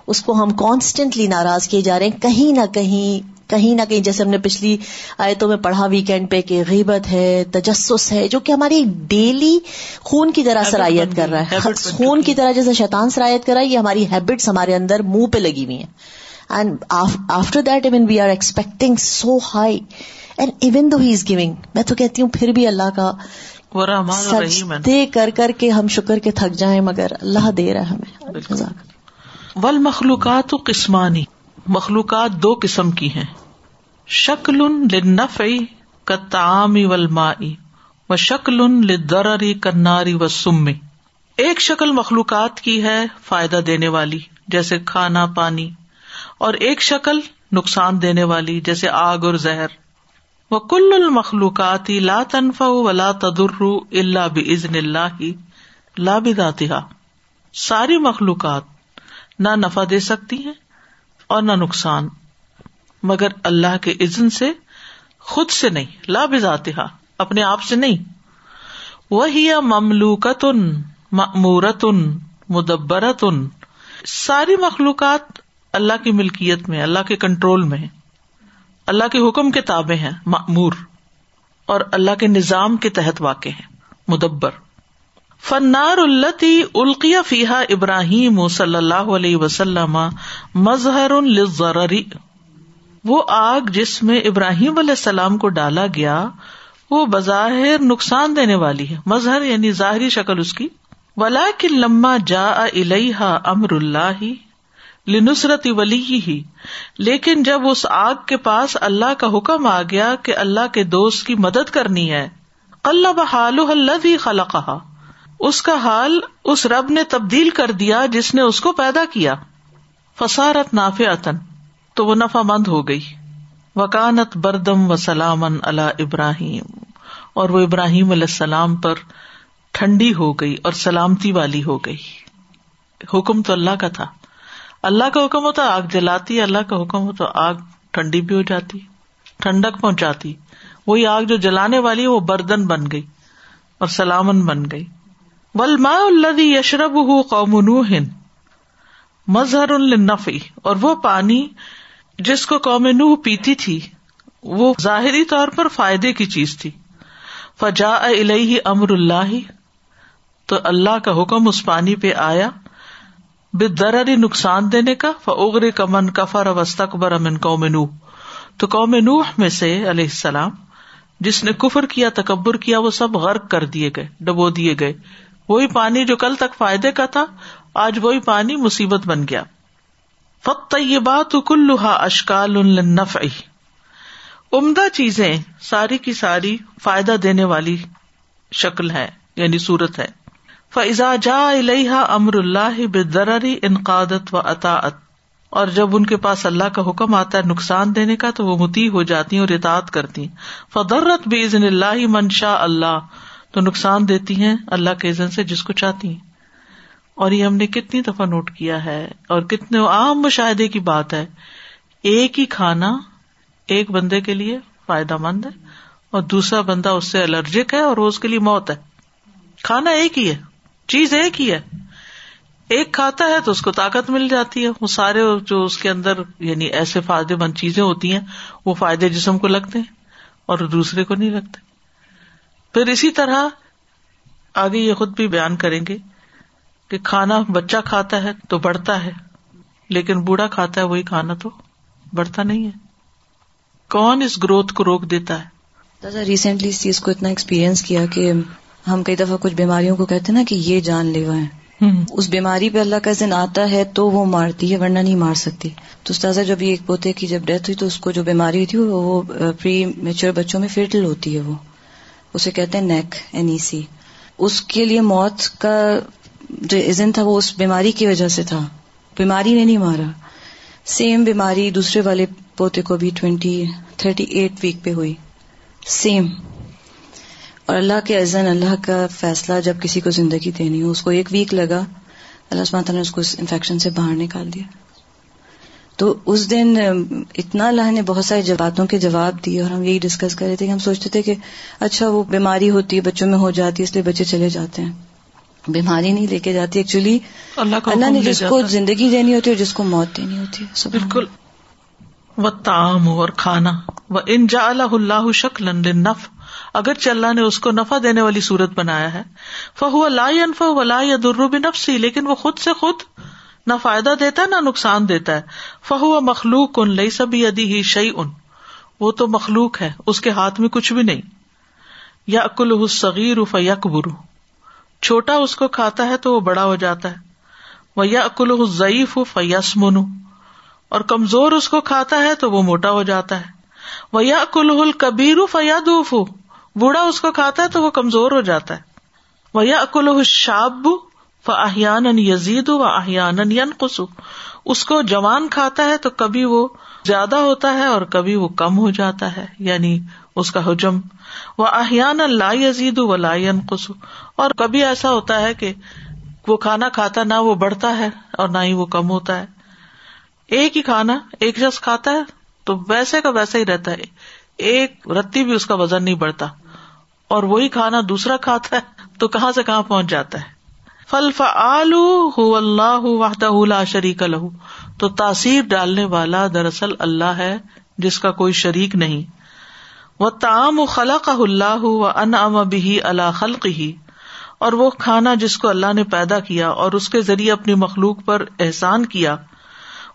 S7: اس کو ہم کانسٹینٹلی ناراض کیے جا رہے ہیں، کہیں نہ کہیں کہیں نہ کہیں جیسے ہم نے پچھلی آیتوں میں پڑھا ویکینڈ پہ کہ غیبت ہے تجسس ہے جو کہ ہماری ڈیلی خون کی طرح سرایت کر رہا ہے۔ خون کی طرح جیسے شیطان سرایت کر رہا ہے یہ ہماری ہیبٹس ہمارے اندر منہ پہ لگی ہوئی ہیں۔ And after that even we are expecting so high and even though he is giving میں تو کہتی ہوں پھر بھی اللہ کا دے کر کر کے ہم شکر کے تھک جائیں مگر اللہ دے رہا ہمیں۔
S1: ول مخلوقات قسمانی مخلوقات دو قسم کی ہیں۔ شکل لنفعی کتعامی والمائی و شکل لدرری کناری و سمی ایک شکل مخلوقات کی ہے فائدہ دینے والی، جیسے کھانا، پانی۔ اور ایک شکل نقصان دینے والی، جیسے آگ اور زہر۔ وہ کل المخلوقات لا تنفع ولا تدر اللہ بزن اللہ لا بذاتها ساری مخلوقات نہ نفع دے سکتی ہیں اور نہ نقصان۔ مگر اللہ کے عزن سے خود سے نہیں، لا بذاتها اپنے آپ سے نہیں۔ وہی مملوکت مورت مدبرت ساری مخلوقات اللہ کی ملکیت میں، اللہ کے کنٹرول میں اللہ کے حکم کے تابے ہیں معمور اور اللہ کے نظام کے تحت واقع ہیں، مدبر۔ فنار التی القیہ فیحا ابراہیم صلی اللہ علیہ وسلم مظہر الضرری وہ آگ جس میں ابراہیم علیہ السلام کو ڈالا گیا، وہ بظاہر نقصان دینے والی ہے. مظہر یعنی ظاہری شکل اس کی. ولا کی لما جا الحا امر اللہ لنسرت ولی ہی لیکن جب اس آگ کے پاس اللہ کا حکم آ گیا کہ اللہ کے دوست کی مدد کرنی ہے اللہ بحال اللہ خلا کہا اس کا حال اس رب نے تبدیل کر دیا جس نے اس کو پیدا کیا۔ فسارت ناف تو وہ نفا مند ہو گئی۔ وکانت بردم و سلامن اللہ ابراہیم، اور وہ ابراہیم علیہ السلام پر ٹھنڈی ہو گئی اور سلامتی والی ہو گئی۔ حکم تو اللہ کا تھا۔ اللہ کا حکم ہوتا آگ جلاتی، اللہ کا حکم ہو تو آگ ٹھنڈی بھی ہو جاتی، ٹھنڈک پہنچاتی۔ وہی آگ جو جلانے والی وہ بردن بن گئی اور سلامن بن گئی۔ ولما الدی یشرب ہُ قوم مظہر النفی اور وہ پانی جس کو قوم نوح پیتی تھی، وہ ظاہری طور پر فائدے کی چیز تھی۔ فجا الہ امر اللہ، تو اللہ کا حکم اس پانی پہ آیا۔ بدرری نقصان دینے کا فعغر کمن کفر وسطبر امن قوم نوح۔ تو قوم نوح میں سے علیہ السلام، جس نے کفر کیا، تکبر کیا، وہ سب غرق کر دیے گئے، ڈبو دیے گئے۔ وہی پانی جو کل تک فائدے کا تھا، آج وہی پانی مصیبت بن گیا۔ فت یہ بات کلوہا اشکال عمدہ چیزیں ساری کی ساری فائدہ دینے والی شکل ہے یعنی صورت ہے۔ فضا جا الحا امر اللہ بدرری انقادت و اطاعت اور جب ان کے پاس اللہ کا حکم آتا ہے نقصان دینے کا، تو وہ متی ہو جاتی اور اطاعت کرتی فدرت بھی عزن اللہ منشا اللہ تو نقصان دیتی ہیں اللہ کے عزن سے جس کو چاہتی ہیں۔ اور یہ ہم نے کتنی دفعہ نوٹ کیا ہے اور کتنے عام مشاہدے کی بات ہے۔ ایک ہی کھانا ایک بندے کے لیے فائدہ مند ہے اور دوسرا بندہ اس سے الرجک ہے اور وہ اس کے لیے موت ہے۔ کھانا ایک ہی ہے، چیز ایک ہی ہے۔ ایک کھاتا ہے تو اس کو طاقت مل جاتی ہے۔ وہ سارے جو اس کے اندر یعنی ایسے فائدے مند چیزیں ہوتی ہیں، وہ فائدے جسم کو لگتے ہیں اور دوسرے کو نہیں لگتے۔ پھر اسی طرح آگے یہ خود بھی بیان کریں گے کہ کھانا بچہ کھاتا ہے تو بڑھتا ہے لیکن بوڑھا کھاتا ہے وہی کھانا تو بڑھتا نہیں ہے۔ کون اس گروتھ کو روک دیتا ہے؟
S8: ریسنٹلی اس چیز کو اتنا ایکسپیرئنس کیا کہ ہم کئی دفعہ کچھ بیماریوں کو کہتے نا کہ یہ جان لیوا ہے۔ اس بیماری پہ اللہ کا ذن آتا ہے تو وہ مارتی ہے ورنہ نہیں مار سکتی۔ تو استاذہ جب یہ ایک پوتے کی جب ڈیتھ ہوئی تو اس کو جو بیماری ہوئی تھی وہ پری میچور بچوں میں فیٹل ہوتی ہے وہ۔ اسے کہتے ہیں نیک این ای سی اس کے لیے موت کا جو عزن تھا وہ اس بیماری کی وجہ سے تھا. بیماری نے نہیں مارا. سیم بیماری دوسرے والے پوتے کو بھی ٹوینٹی تھرٹی ایٹ ویک پہ ہوئی. سیم اور اللہ کے عزن اللہ کا فیصلہ جب کسی کو زندگی دینی ہو، اس کو ایک ویک لگا، اللہ تعالیٰ نے اس کو اس انفیکشن سے باہر نکال دیا. تو اس دن اتنا اللہ نے بہت ساری باتوں کے جواب دیے اور ہم یہی ڈسکس کر رہے تھے کہ ہم سوچتے تھے کہ اچھا وہ بیماری ہوتی ہے بچوں میں ہو جاتی ہے اس لیے بچے چلے جاتے ہیں۔ بیماری نہیں لے کے جاتی ایکچولی اللہ اللہ نے جس کو زندگی دینی ہوتی ہے اور جس کو موت دینی ہوتی ہے۔
S1: بالکل۔ وہ تعام اور کھانا۔ وہ انجا اللہ شکل نف اگر اللہ نے اس کو نفع دینے والی صورت بنایا ہے۔ فہو لا انف و لا درب نفسی لیکن وہ خود سے خود نہ فائدہ دیتا ہے، نہ نقصان دیتا ہے۔ فہو مخلوق ان لئی سب ادی ہی شعی ان وہ تو مخلوق ہے، اس کے ہاتھ میں کچھ بھی نہیں۔ یا اکل صغیر ف برو چھوٹا اس کو کھاتا ہے تو وہ بڑا ہو جاتا ہے۔ وہ یا اکل ضعیف فیسمن۔ اور کمزور اس کو کھاتا ہے تو وہ موٹا ہو جاتا ہے۔ وہ یا کل کبیر بوڑھا اس کو کھاتا ہے تو وہ کمزور ہو جاتا ہے۔ وہ یا اکل شاب و یزید و احیان ین اس کو جوان کھاتا ہے تو کبھی وہ زیادہ ہوتا ہے اور کبھی وہ کم ہو جاتا ہے یعنی اس کا حجم۔ وہ احیان لا یزید و لا قسو اور کبھی ایسا ہوتا ہے کہ وہ کھانا کھاتا نہ وہ بڑھتا ہے اور نہ ہی وہ کم ہوتا ہے۔ ایک ہی کھانا ایک شخص کھاتا ہے تو ویسے کا ویسا ہی رہتا ہے۔ ایک رتی بھی اس کا وزن نہیں بڑھتا۔ اور وہی کھانا دوسرا کھاتا ہے تو کہاں سے کہاں پہنچ جاتا ہے۔ فل فلو اللہ وحدہ شریک الح تو تاثیر ڈالنے والا دراصل اللہ ہے، جس کا کوئی شریک نہیں۔ وہ تعام و خلا کا اللہ و ان ام بھی اللہ خلق ہی اور وہ کھانا جس کو اللہ نے پیدا کیا اور اس کے ذریعے اپنی مخلوق پر احسان کیا۔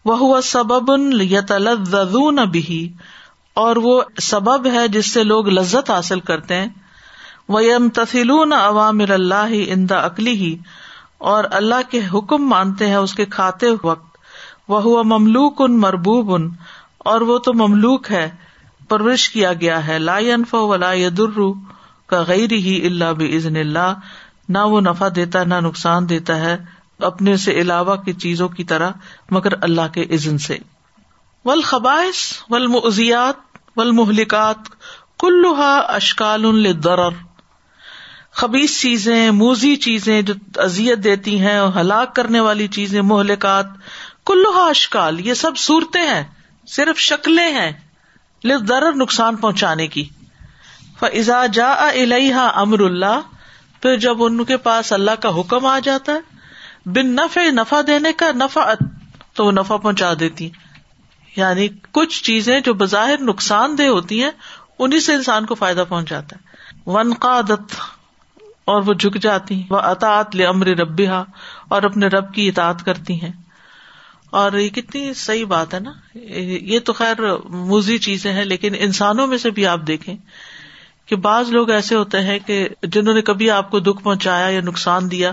S1: وہ ہوا سبب یتلذذون بھی اور وہ سبب ہے جس سے لوگ لذت حاصل کرتے ہیں۔ وہ یم تسلون عوامر اللہ اندا عقلی ہی اور اللہ کے حکم مانتے ہیں اس کے کھاتے وقت۔ وہ ہوا مملوک ان مربوب ان اور وہ تو مملوک ہے، پرورش کیا گیا ہے۔ لا انف ولا در کا غیر ہی اللہ۔ بزن اللہ نہ وہ نفع دیتا، نہ نقصان دیتا ہے اپنے سے علاوہ کی چیزوں کی طرح، مگر اللہ کے عزن سے۔ ول خبائش ول مزیات ول مہلکات کلوہا اشکال الدرر خبیص چیزیں، موزی چیزیں جو ازیت دیتی ہیں اور ہلاک کرنے والی چیزیں، مہلکات کلوہا اشکال، یہ سب صورتیں ہیں، صرف شکلیں ہیں لرر نقصان پہنچانے کی۔ فضا جا الحا امر اللہ پھر جب ان کے پاس اللہ کا حکم آ جاتا ہے بن نفع نفع دینے کا نفع، تو وہ نفع پہنچا دیتی۔ یعنی کچھ چیزیں جو بظاہر نقصان دہ ہوتی ہیں، انہیں سے انسان کو فائدہ پہنچ جاتا ہے۔ ون قادت اور وہ جھک جاتی وہ اطاط امر ربیہ اور اپنے رب کی اطاعت کرتی ہیں۔ اور یہ کتنی صحیح بات ہے نا۔ یہ تو خیر موزی چیزیں ہیں، لیکن انسانوں میں سے بھی آپ دیکھیں کہ بعض لوگ ایسے ہوتے ہیں کہ جنہوں نے کبھی آپ کو دکھ پہنچایا یا نقصان دیا،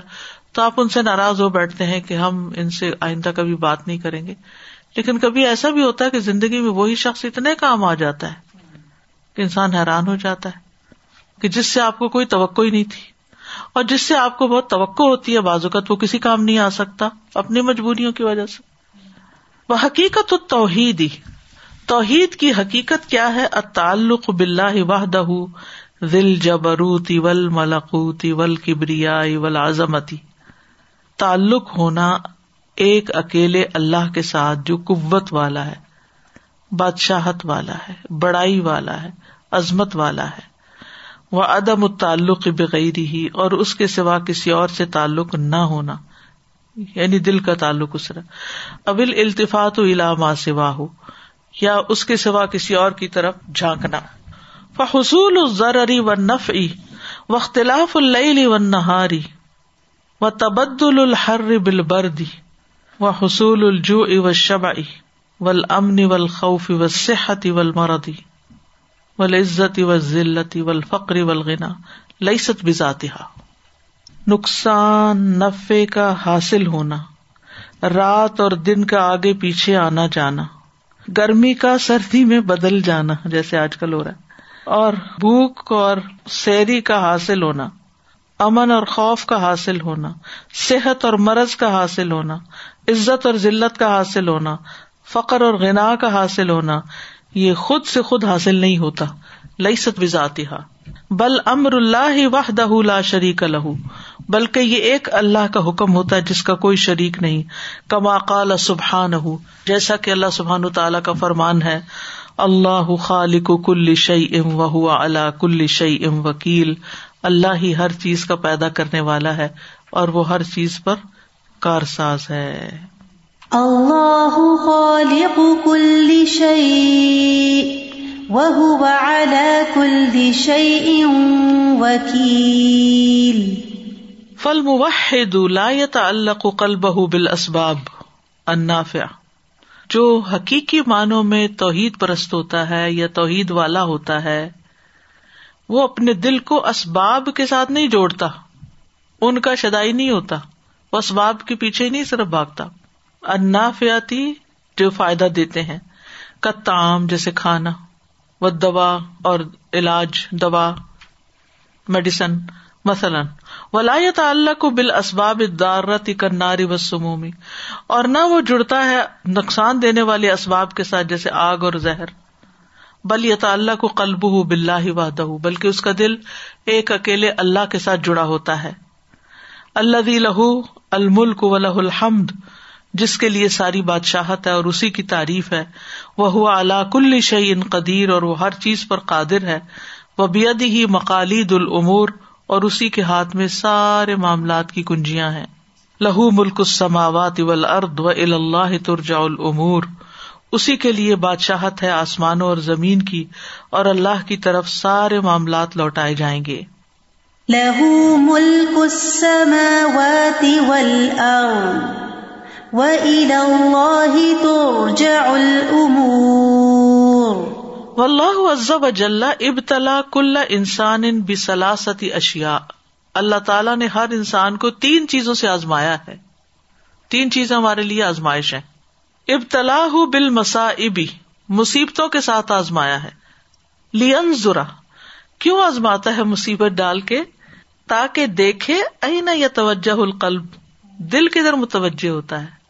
S1: تو آپ ان سے ناراض ہو بیٹھتے ہیں کہ ہم ان سے آئندہ کبھی بات نہیں کریں گے۔ لیکن کبھی ایسا بھی ہوتا ہے کہ زندگی میں وہی شخص اتنے کام آ جاتا ہے کہ انسان حیران ہو جاتا ہے کہ جس سے آپ کو کوئی توقع ہی نہیں تھی۔ اور جس سے آپ کو بہت توقع ہوتی ہے بازوقت وہ کسی کام نہیں آ سکتا، اپنی مجبوریوں کی وجہ سے۔ وہ حقیقت توحید ہی۔ توحید کی حقیقت کیا ہے؟ تعلق بلّہ وحدہ دل جبروتی ول ملکوتی ول کبریا ول اعظمتی تعلق ہونا ایک اکیلے اللہ کے ساتھ جو قوت والا ہے، بادشاہت والا ہے، بڑائی والا ہے، عظمت والا ہے۔ وہ عدم التعلق بغیر ہی اور اس کے سوا کسی اور سے تعلق نہ ہونا یعنی دل کا تعلق اس طرح۔ ابل التفاط و سوا ہو یا اس کے سوا کسی اور کی طرف جھانکنا۔ فصول ضرری و نف و اختلاف العلی و نہاری و تبدل الحر بل بردی و حصول الجو و شبعی ول امن ول خوف و صحت ول مردی ول و ذلتی ول فقری ولغنا لئیست بذاتہ نقصان نفے کا حاصل ہونا، رات اور دن کا آگے پیچھے آنا جانا، گرمی کا سردی میں بدل جانا جیسے آج کل ہو رہا ہے، اور بھوک اور سیری کا حاصل ہونا، امن اور خوف کا حاصل ہونا، صحت اور مرض کا حاصل ہونا، عزت اور ذلت کا حاصل ہونا، فقر اور غنا کا حاصل ہونا یہ خود سے خود حاصل نہیں ہوتا۔ لئی ست وزاتی بل امر اللہ وحدہ لا شریک لہو بلکہ یہ ایک اللہ کا حکم ہوتا ہے جس کا کوئی شریک نہیں۔ کما قال سبحان جیسا کہ اللہ سبحان تعالیٰ کا فرمان ہے۔ اللہ خالق کل شعی ام و اللہ کل شعی ام وکیل۔ اللہ ہی ہر چیز کا پیدا کرنے والا ہے اور وہ ہر چیز پر کار ساز ہے۔
S3: اللہ خالق کل شعی وهو على كل شيء وكيل
S1: فالموحد لا يتعلق قلبه بالاسباب النافع جو حقیقی معنوں میں توحید پرست ہوتا ہے یا توحید والا ہوتا ہے وہ اپنے دل کو اسباب کے ساتھ نہیں جوڑتا ان کا شدائی نہیں ہوتا وہ اسباب کے پیچھے نہیں صرف بھاگتا انافیاتی جو فائدہ دیتے ہیں۔ کتام جیسے کھانا و دوا اور علاج، دوا، میڈیسن، مثلاً۔ ولایت اللہ کو بال اسباب دارتی کرناری و سمومی اور نہ وہ جڑتا ہے نقصان دینے والے اسباب کے ساتھ جیسے آگ اور زہر۔ بل یت اللہ کو قلب ہو بلّہ وحدہ بلکہ اس کا دل ایک اکیلے اللہ کے ساتھ جڑا ہوتا ہے۔ اللہ دی لہو الملک و لہ الحمد۔ جس کے لیے ساری بادشاہت ہے اور اسی کی تعریف ہے۔ وہ ہوا اللہ کل شعی ان قدیر اور وہ ہر چیز پر قادر ہے۔ وہ بید ہی مقالید العمور اور اسی کے ہاتھ میں سارے معاملات کی کنجیاں ہیں۔ لہو ملک السماوات ول ارد و اللہ ترجا العمور اسی کے لیے بادشاہت ہے آسمانوں اور زمین کی اور اللہ کی طرف سارے معاملات لوٹائے جائیں گے۔
S3: له ملك السماوات والأرض۔ وإلى الله ترجع الأمور
S1: واللہ عز وجل ابتلا کل انسان بسلاست اشیاء اللہ تعالیٰ نے ہر انسان کو تین چیزوں سے آزمایا ہے۔ تین چیزیں ہمارے لیے آزمائش ہے ابتلا بال مساعبی مصیبتوں کے ساتھ آزمایا ہے۔ لین ذرا کیوں آزماتا ہے مصیبت ڈال کے؟ تاکہ دیکھے این یا توجہ القلب؟ دل کدھر متوجہ ہوتا ہے؟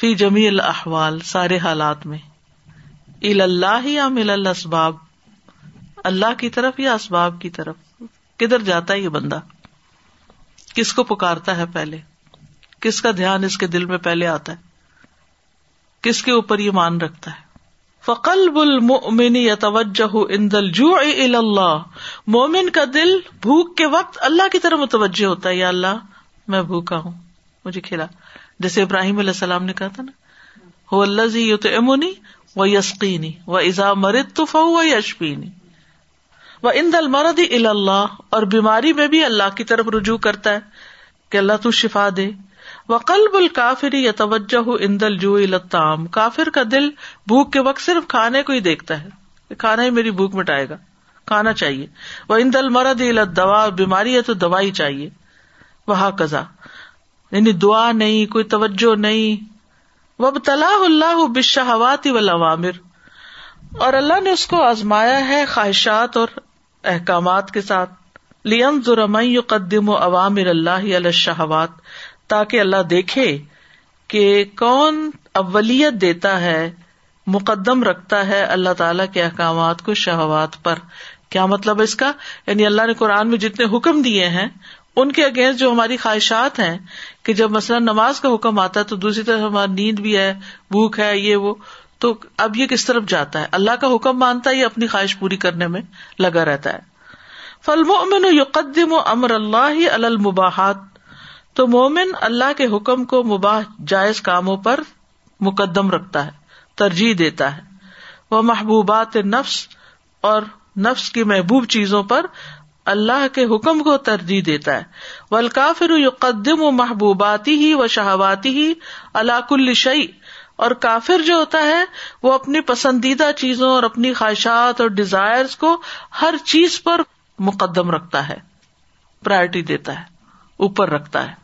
S1: فی جمی الاحوال، سارے حالات میں۔ الا اللہ یا مل الاسباب اللہ کی طرف یا اسباب کی طرف؟ کدھر جاتا ہے یہ بندہ؟ کس کو پکارتا ہے پہلے؟ کس کا دھیان اس کے دل میں پہلے آتا ہے؟ کس کے اوپر یہ مان رکھتا ہے؟ فقلب المؤمن یتوجہ عند الجوع اللہ مومن کا دل بھوک کے وقت اللہ کی طرف متوجہ ہوتا ہے، یا اللہ، میں بھوکا ہوں، مجھے کھلا۔ جیسے ابراہیم علیہ السلام نے کہا تھا نا ہو اللہ زی یطعمنی و یسقینی و اذا مرضت فهو یشفینی. و عند المرض الى اللہ، اور بیماری میں بھی اللہ کی طرف رجوع کرتا ہے کہ اللہ تو شفا دے۔ وقلب الکافری یا توجہ اندل جو التام کافر کا دل بھوک کے وقت صرف کھانے کو ہی دیکھتا ہے کھانا ہی میری بھوک مٹائے گا، کھانا چاہیے۔ وہ اندل مرد دوا بیماری ہے تو دوائی چاہیے۔ وہ کزا یعنی دعا نہیں، کوئی توجہ نہیں۔ وب طلاح اللہ بشہواتی و اور اللہ نے اس کو آزمایا ہے خواہشات اور احکامات کے ساتھ۔ لیم ضرمئی قدم و عوامر اللہ علیہ شہوات تاکہ اللہ دیکھے کہ کون اولت دیتا ہے، مقدم رکھتا ہے اللہ تعالی کے احکامات کو شہوات پر۔ کیا مطلب اس کا؟ یعنی اللہ نے قرآن میں جتنے حکم دیے ہیں ان کے اگینسٹ جو ہماری خواہشات ہیں کہ جب مثلاً نماز کا حکم آتا ہے تو دوسری طرف ہماری نیند بھی ہے، بھوک ہے، یہ وہ، تو اب یہ کس طرف جاتا ہے؟ اللہ کا حکم مانتا ہے یہ اپنی خواہش پوری کرنے میں لگا رہتا ہے؟ فلم امن یقدم و امر اللہ المباحت تو مومن اللہ کے حکم کو مباح جائز کاموں پر مقدم رکھتا ہے، ترجیح دیتا ہے۔ وہ محبوبات نفس اور نفس کی محبوب چیزوں پر اللہ کے حکم کو ترجیح دیتا ہے۔ ولکافر قدم و محبوباتی ہی و شہواتی ہی اللہ کل اور کافر جو ہوتا ہے، وہ اپنی پسندیدہ چیزوں اور اپنی خواہشات اور ڈیزائر کو ہر چیز پر مقدم رکھتا ہے پرائرٹی دیتا ہے، اوپر رکھتا ہے۔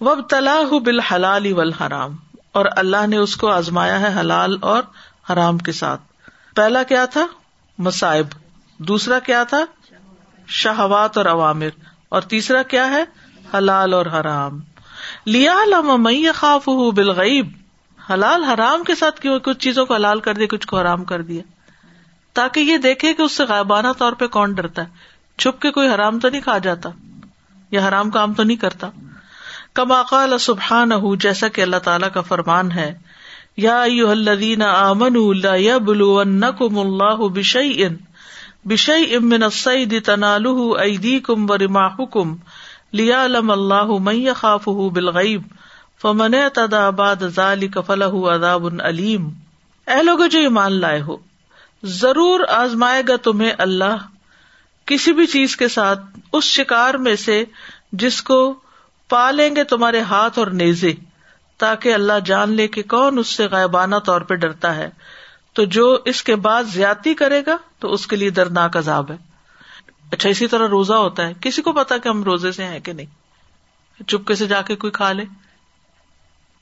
S1: وب تلاح بال حلال حرام اور اللہ نے اس کو آزمایا ہے حلال اور حرام کے ساتھ۔ پہلا کیا تھا؟ مصائب۔ دوسرا کیا تھا؟ شہوات اور عوامر۔ اور تیسرا کیا ہے؟ حلال اور حرام۔ لیا لمئی خوف ہوں بالغیب۔ حلال حرام کے ساتھ کیوں کچھ چیزوں کو حلال کر دیا، کچھ کو حرام کر دیا۔ تاکہ یہ دیکھے کہ اس سے غائبانہ طور پہ کون ڈرتا ہے۔ چھپ کے کوئی حرام تو نہیں کھا جاتا، یا حرام کام تو نہیں کرتا۔ کما قال سبحان جیسا کہ اللہ تعالیٰ کا فرمان ہے، یا الذین آمنوا لا یبلونکم اللہ بشیء بشیء من الصید تنالہ ایدیکم ورماحکم لیعلم اللہ من یخافہ بالغیب فمن اعتدى بعد ذلك فله عذاب علیم۔ اے لوگوں جو ایمان لائے ہو، ضرور آزمائے گا تمہیں اللہ کسی بھی چیز کے ساتھ، اس شکار میں سے جس کو پا لیں گے تمہارے ہاتھ اور نیزے، تاکہ اللہ جان لے کہ کون اس سے غائبانہ طور پہ ڈرتا ہے۔ تو جو اس کے بعد زیادتی کرے گا تو اس کے لیے دردناک عذاب ہے۔ اچھا اسی طرح روزہ ہوتا ہے۔ کسی کو پتا کہ ہم روزے سے ہیں کہ نہیں؟ چپکے سے جا کے کوئی کھا لے۔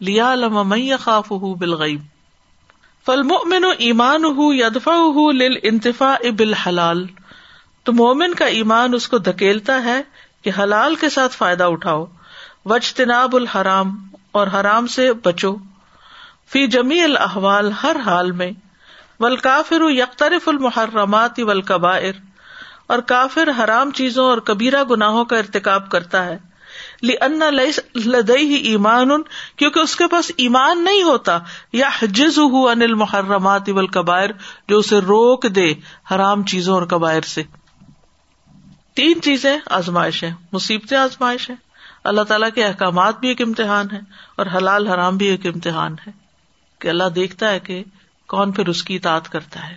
S1: لیا لما خاف ہُ بالغیب۔ فل ایمان ہُ یدفا لل انتفا بال حلال تو مومن کا ایمان اس کو دھکیلتا ہے کہ حلال کے ساتھ فائدہ اٹھاؤ۔ وجتناب الحرام اور حرام سے بچو۔ فی جمی الحوال ہر حال میں ول کافر یکترف المحرمات ولقبائر اور کافر حرام چیزوں اور کبیرہ گناہوں کا ارتقاب کرتا ہے۔ لدئی ایمان، کیونکہ اس کے پاس ایمان نہیں ہوتا۔ یا جز انل محرمات اول جو اسے روک دے حرام چیزوں اور قبائر سے۔ تین چیزیں آزمائش ہے مصیبتیں آزمائش ہے اللہ تعالیٰ کے احکامات بھی ایک امتحان ہے اور حلال حرام بھی ایک امتحان ہے۔ کہ اللہ دیکھتا ہے کہ کون پھر اس کی اطاعت کرتا ہے؟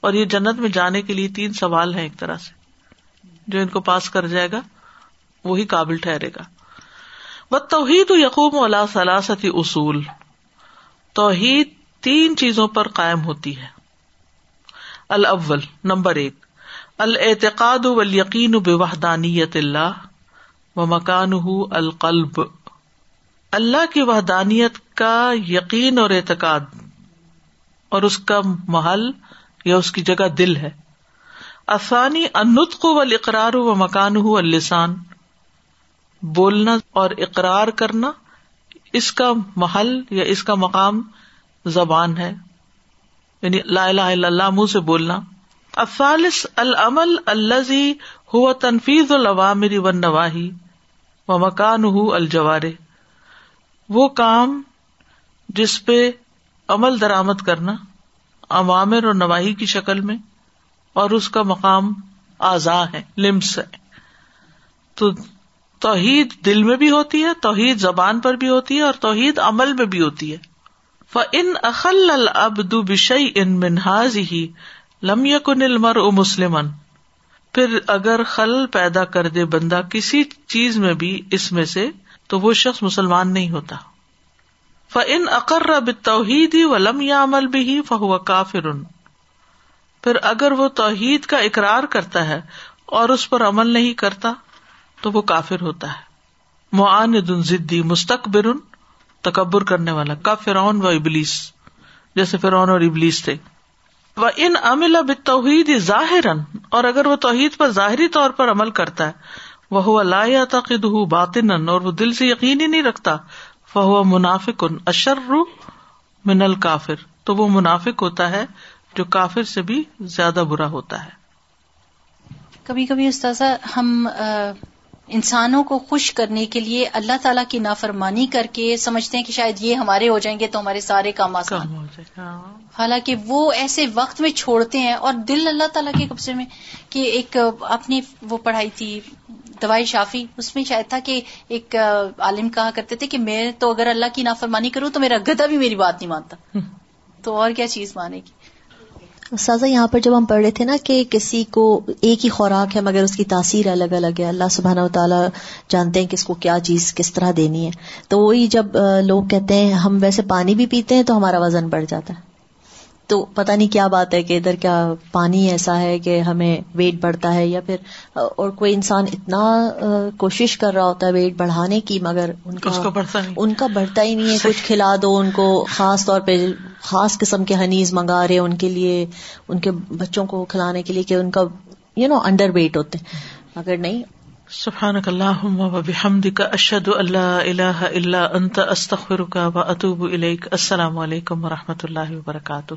S1: اور یہ جنت میں جانے کے لیے تین سوال ہیں ایک طرح سے۔ جو ان کو پاس کر جائے گا، وہی قابل ٹھہرے گا۔ وہ توحید یقوم اللہ سلاست اصول توحید تین چیزوں پر قائم ہوتی ہے۔ الاول نمبر ایک۔ الاعتقاد والیقین بوحدانیت اللہ و مکان القلب۔ اللہ کی وحدانیت کا یقین اور اعتقاد اور اس کا محل یا اس کی جگہ دل ہے۔ آسانی انتق و اقرار و مکان ہُو السان بولنا اور اقرار کرنا اس کا محل یا اس کا مقام زبان ہے۔ یعنی لا الہ الا اللہ منہ سے بولنا۔ افالس العمل الزی ہو تنفیز العوامری و نواہی و مکان ہُو الجوارے وہ کام جس پہ عمل درامد کرنا، عوامر اور نواحی کی شکل میں، اور اس کا مقام آزا ہے، لمس ہے۔ تو توحید دل میں بھی ہوتی ہے، توحید زبان پر بھی ہوتی ہے، اور توحید عمل میں بھی ہوتی ہے۔ ان اخل العبد بشئی ان منہاز ہی لم یکن المر او مسلم پھر اگر خل پیدا کر دے بندہ کسی چیز میں بھی اس میں سے، تو وہ شخص مسلمان نہیں ہوتا۔ فن اقر توحید ہی و لم یا عمل بھی فہو کافر پھر اگر وہ توحید کا اقرار کرتا ہے اور اس پر عمل نہیں کرتا، تو وہ کافر ہوتا ہے۔ معاند ضدی مستقبر، تکبر کرنے والا، کا فرعون و ابلیس۔ جیسے فرعون اور ابلیس تھے۔ وہ ان امل اب توحید ظاہر اور اگر وہ توحید پر ظاہری طور پر عمل کرتا ہے وہ اللہ تقد باطن اور وہ دل سے یقین ہی نہیں رکھتا فہو منافق ان اشر من الکافر تو وہ منافق ہوتا ہے جو کافر سے بھی زیادہ برا ہوتا ہے
S6: کبھی کبھی استاذہ ہم انسانوں کو خوش کرنے کے لیے اللہ تعالیٰ کی نافرمانی کر کے سمجھتے ہیں کہ شاید یہ ہمارے ہو جائیں گے تو ہمارے سارے کام آسان ہو جائے ہاں۔ حالانکہ وہ ایسے وقت میں چھوڑتے ہیں اور دل اللہ تعالیٰ کے قبضے میں کہ ایک آپ نے وہ پڑھائی تھی دوائی شافی اس میں شاید تھا کہ ایک عالم کہا کرتے تھے کہ میں تو اگر اللہ کی نافرمانی کروں تو میرا گدا بھی میری بات نہیں مانتا۔ تو اور کیا چیز مانے گی؟
S7: سازا یہاں پر جب ہم پڑھ رہے تھے نا کہ کسی کو ایک ہی خوراک ہے مگر اس کی تاثیر الگ الگ ہے اللہ سبحانہ و تعالیٰ جانتے ہیں کہ اس کو کیا چیز کس طرح دینی ہے۔ تو وہی جب لوگ کہتے ہیں ہم ویسے پانی بھی پیتے ہیں تو ہمارا وزن بڑھ جاتا ہے۔ تو پتا نہیں کیا بات ہے کہ ادھر کیا پانی ایسا ہے کہ ہمیں ویٹ بڑھتا ہے یا پھر اور کوئی انسان اتنا کوشش کر رہا ہوتا ہے ویٹ بڑھانے کی مگر ان کا ان کا بڑھتا ہی نہیں ہے۔ کچھ کھلا دو ان کو خاص طور پہ خاص قسم کے ہنیز منگا رہے ان کے لیے ان کے بچوں کو کھلانے کے لیے کہ ان کا یو نو انڈر ویٹ ہوتے اگر نہیں
S1: سبحانك اللهم وبحمدك اشهد ان لا اله الا انت استغفرك واتوب اليك السلام علیکم و رحمۃ اللہ وبرکاتہ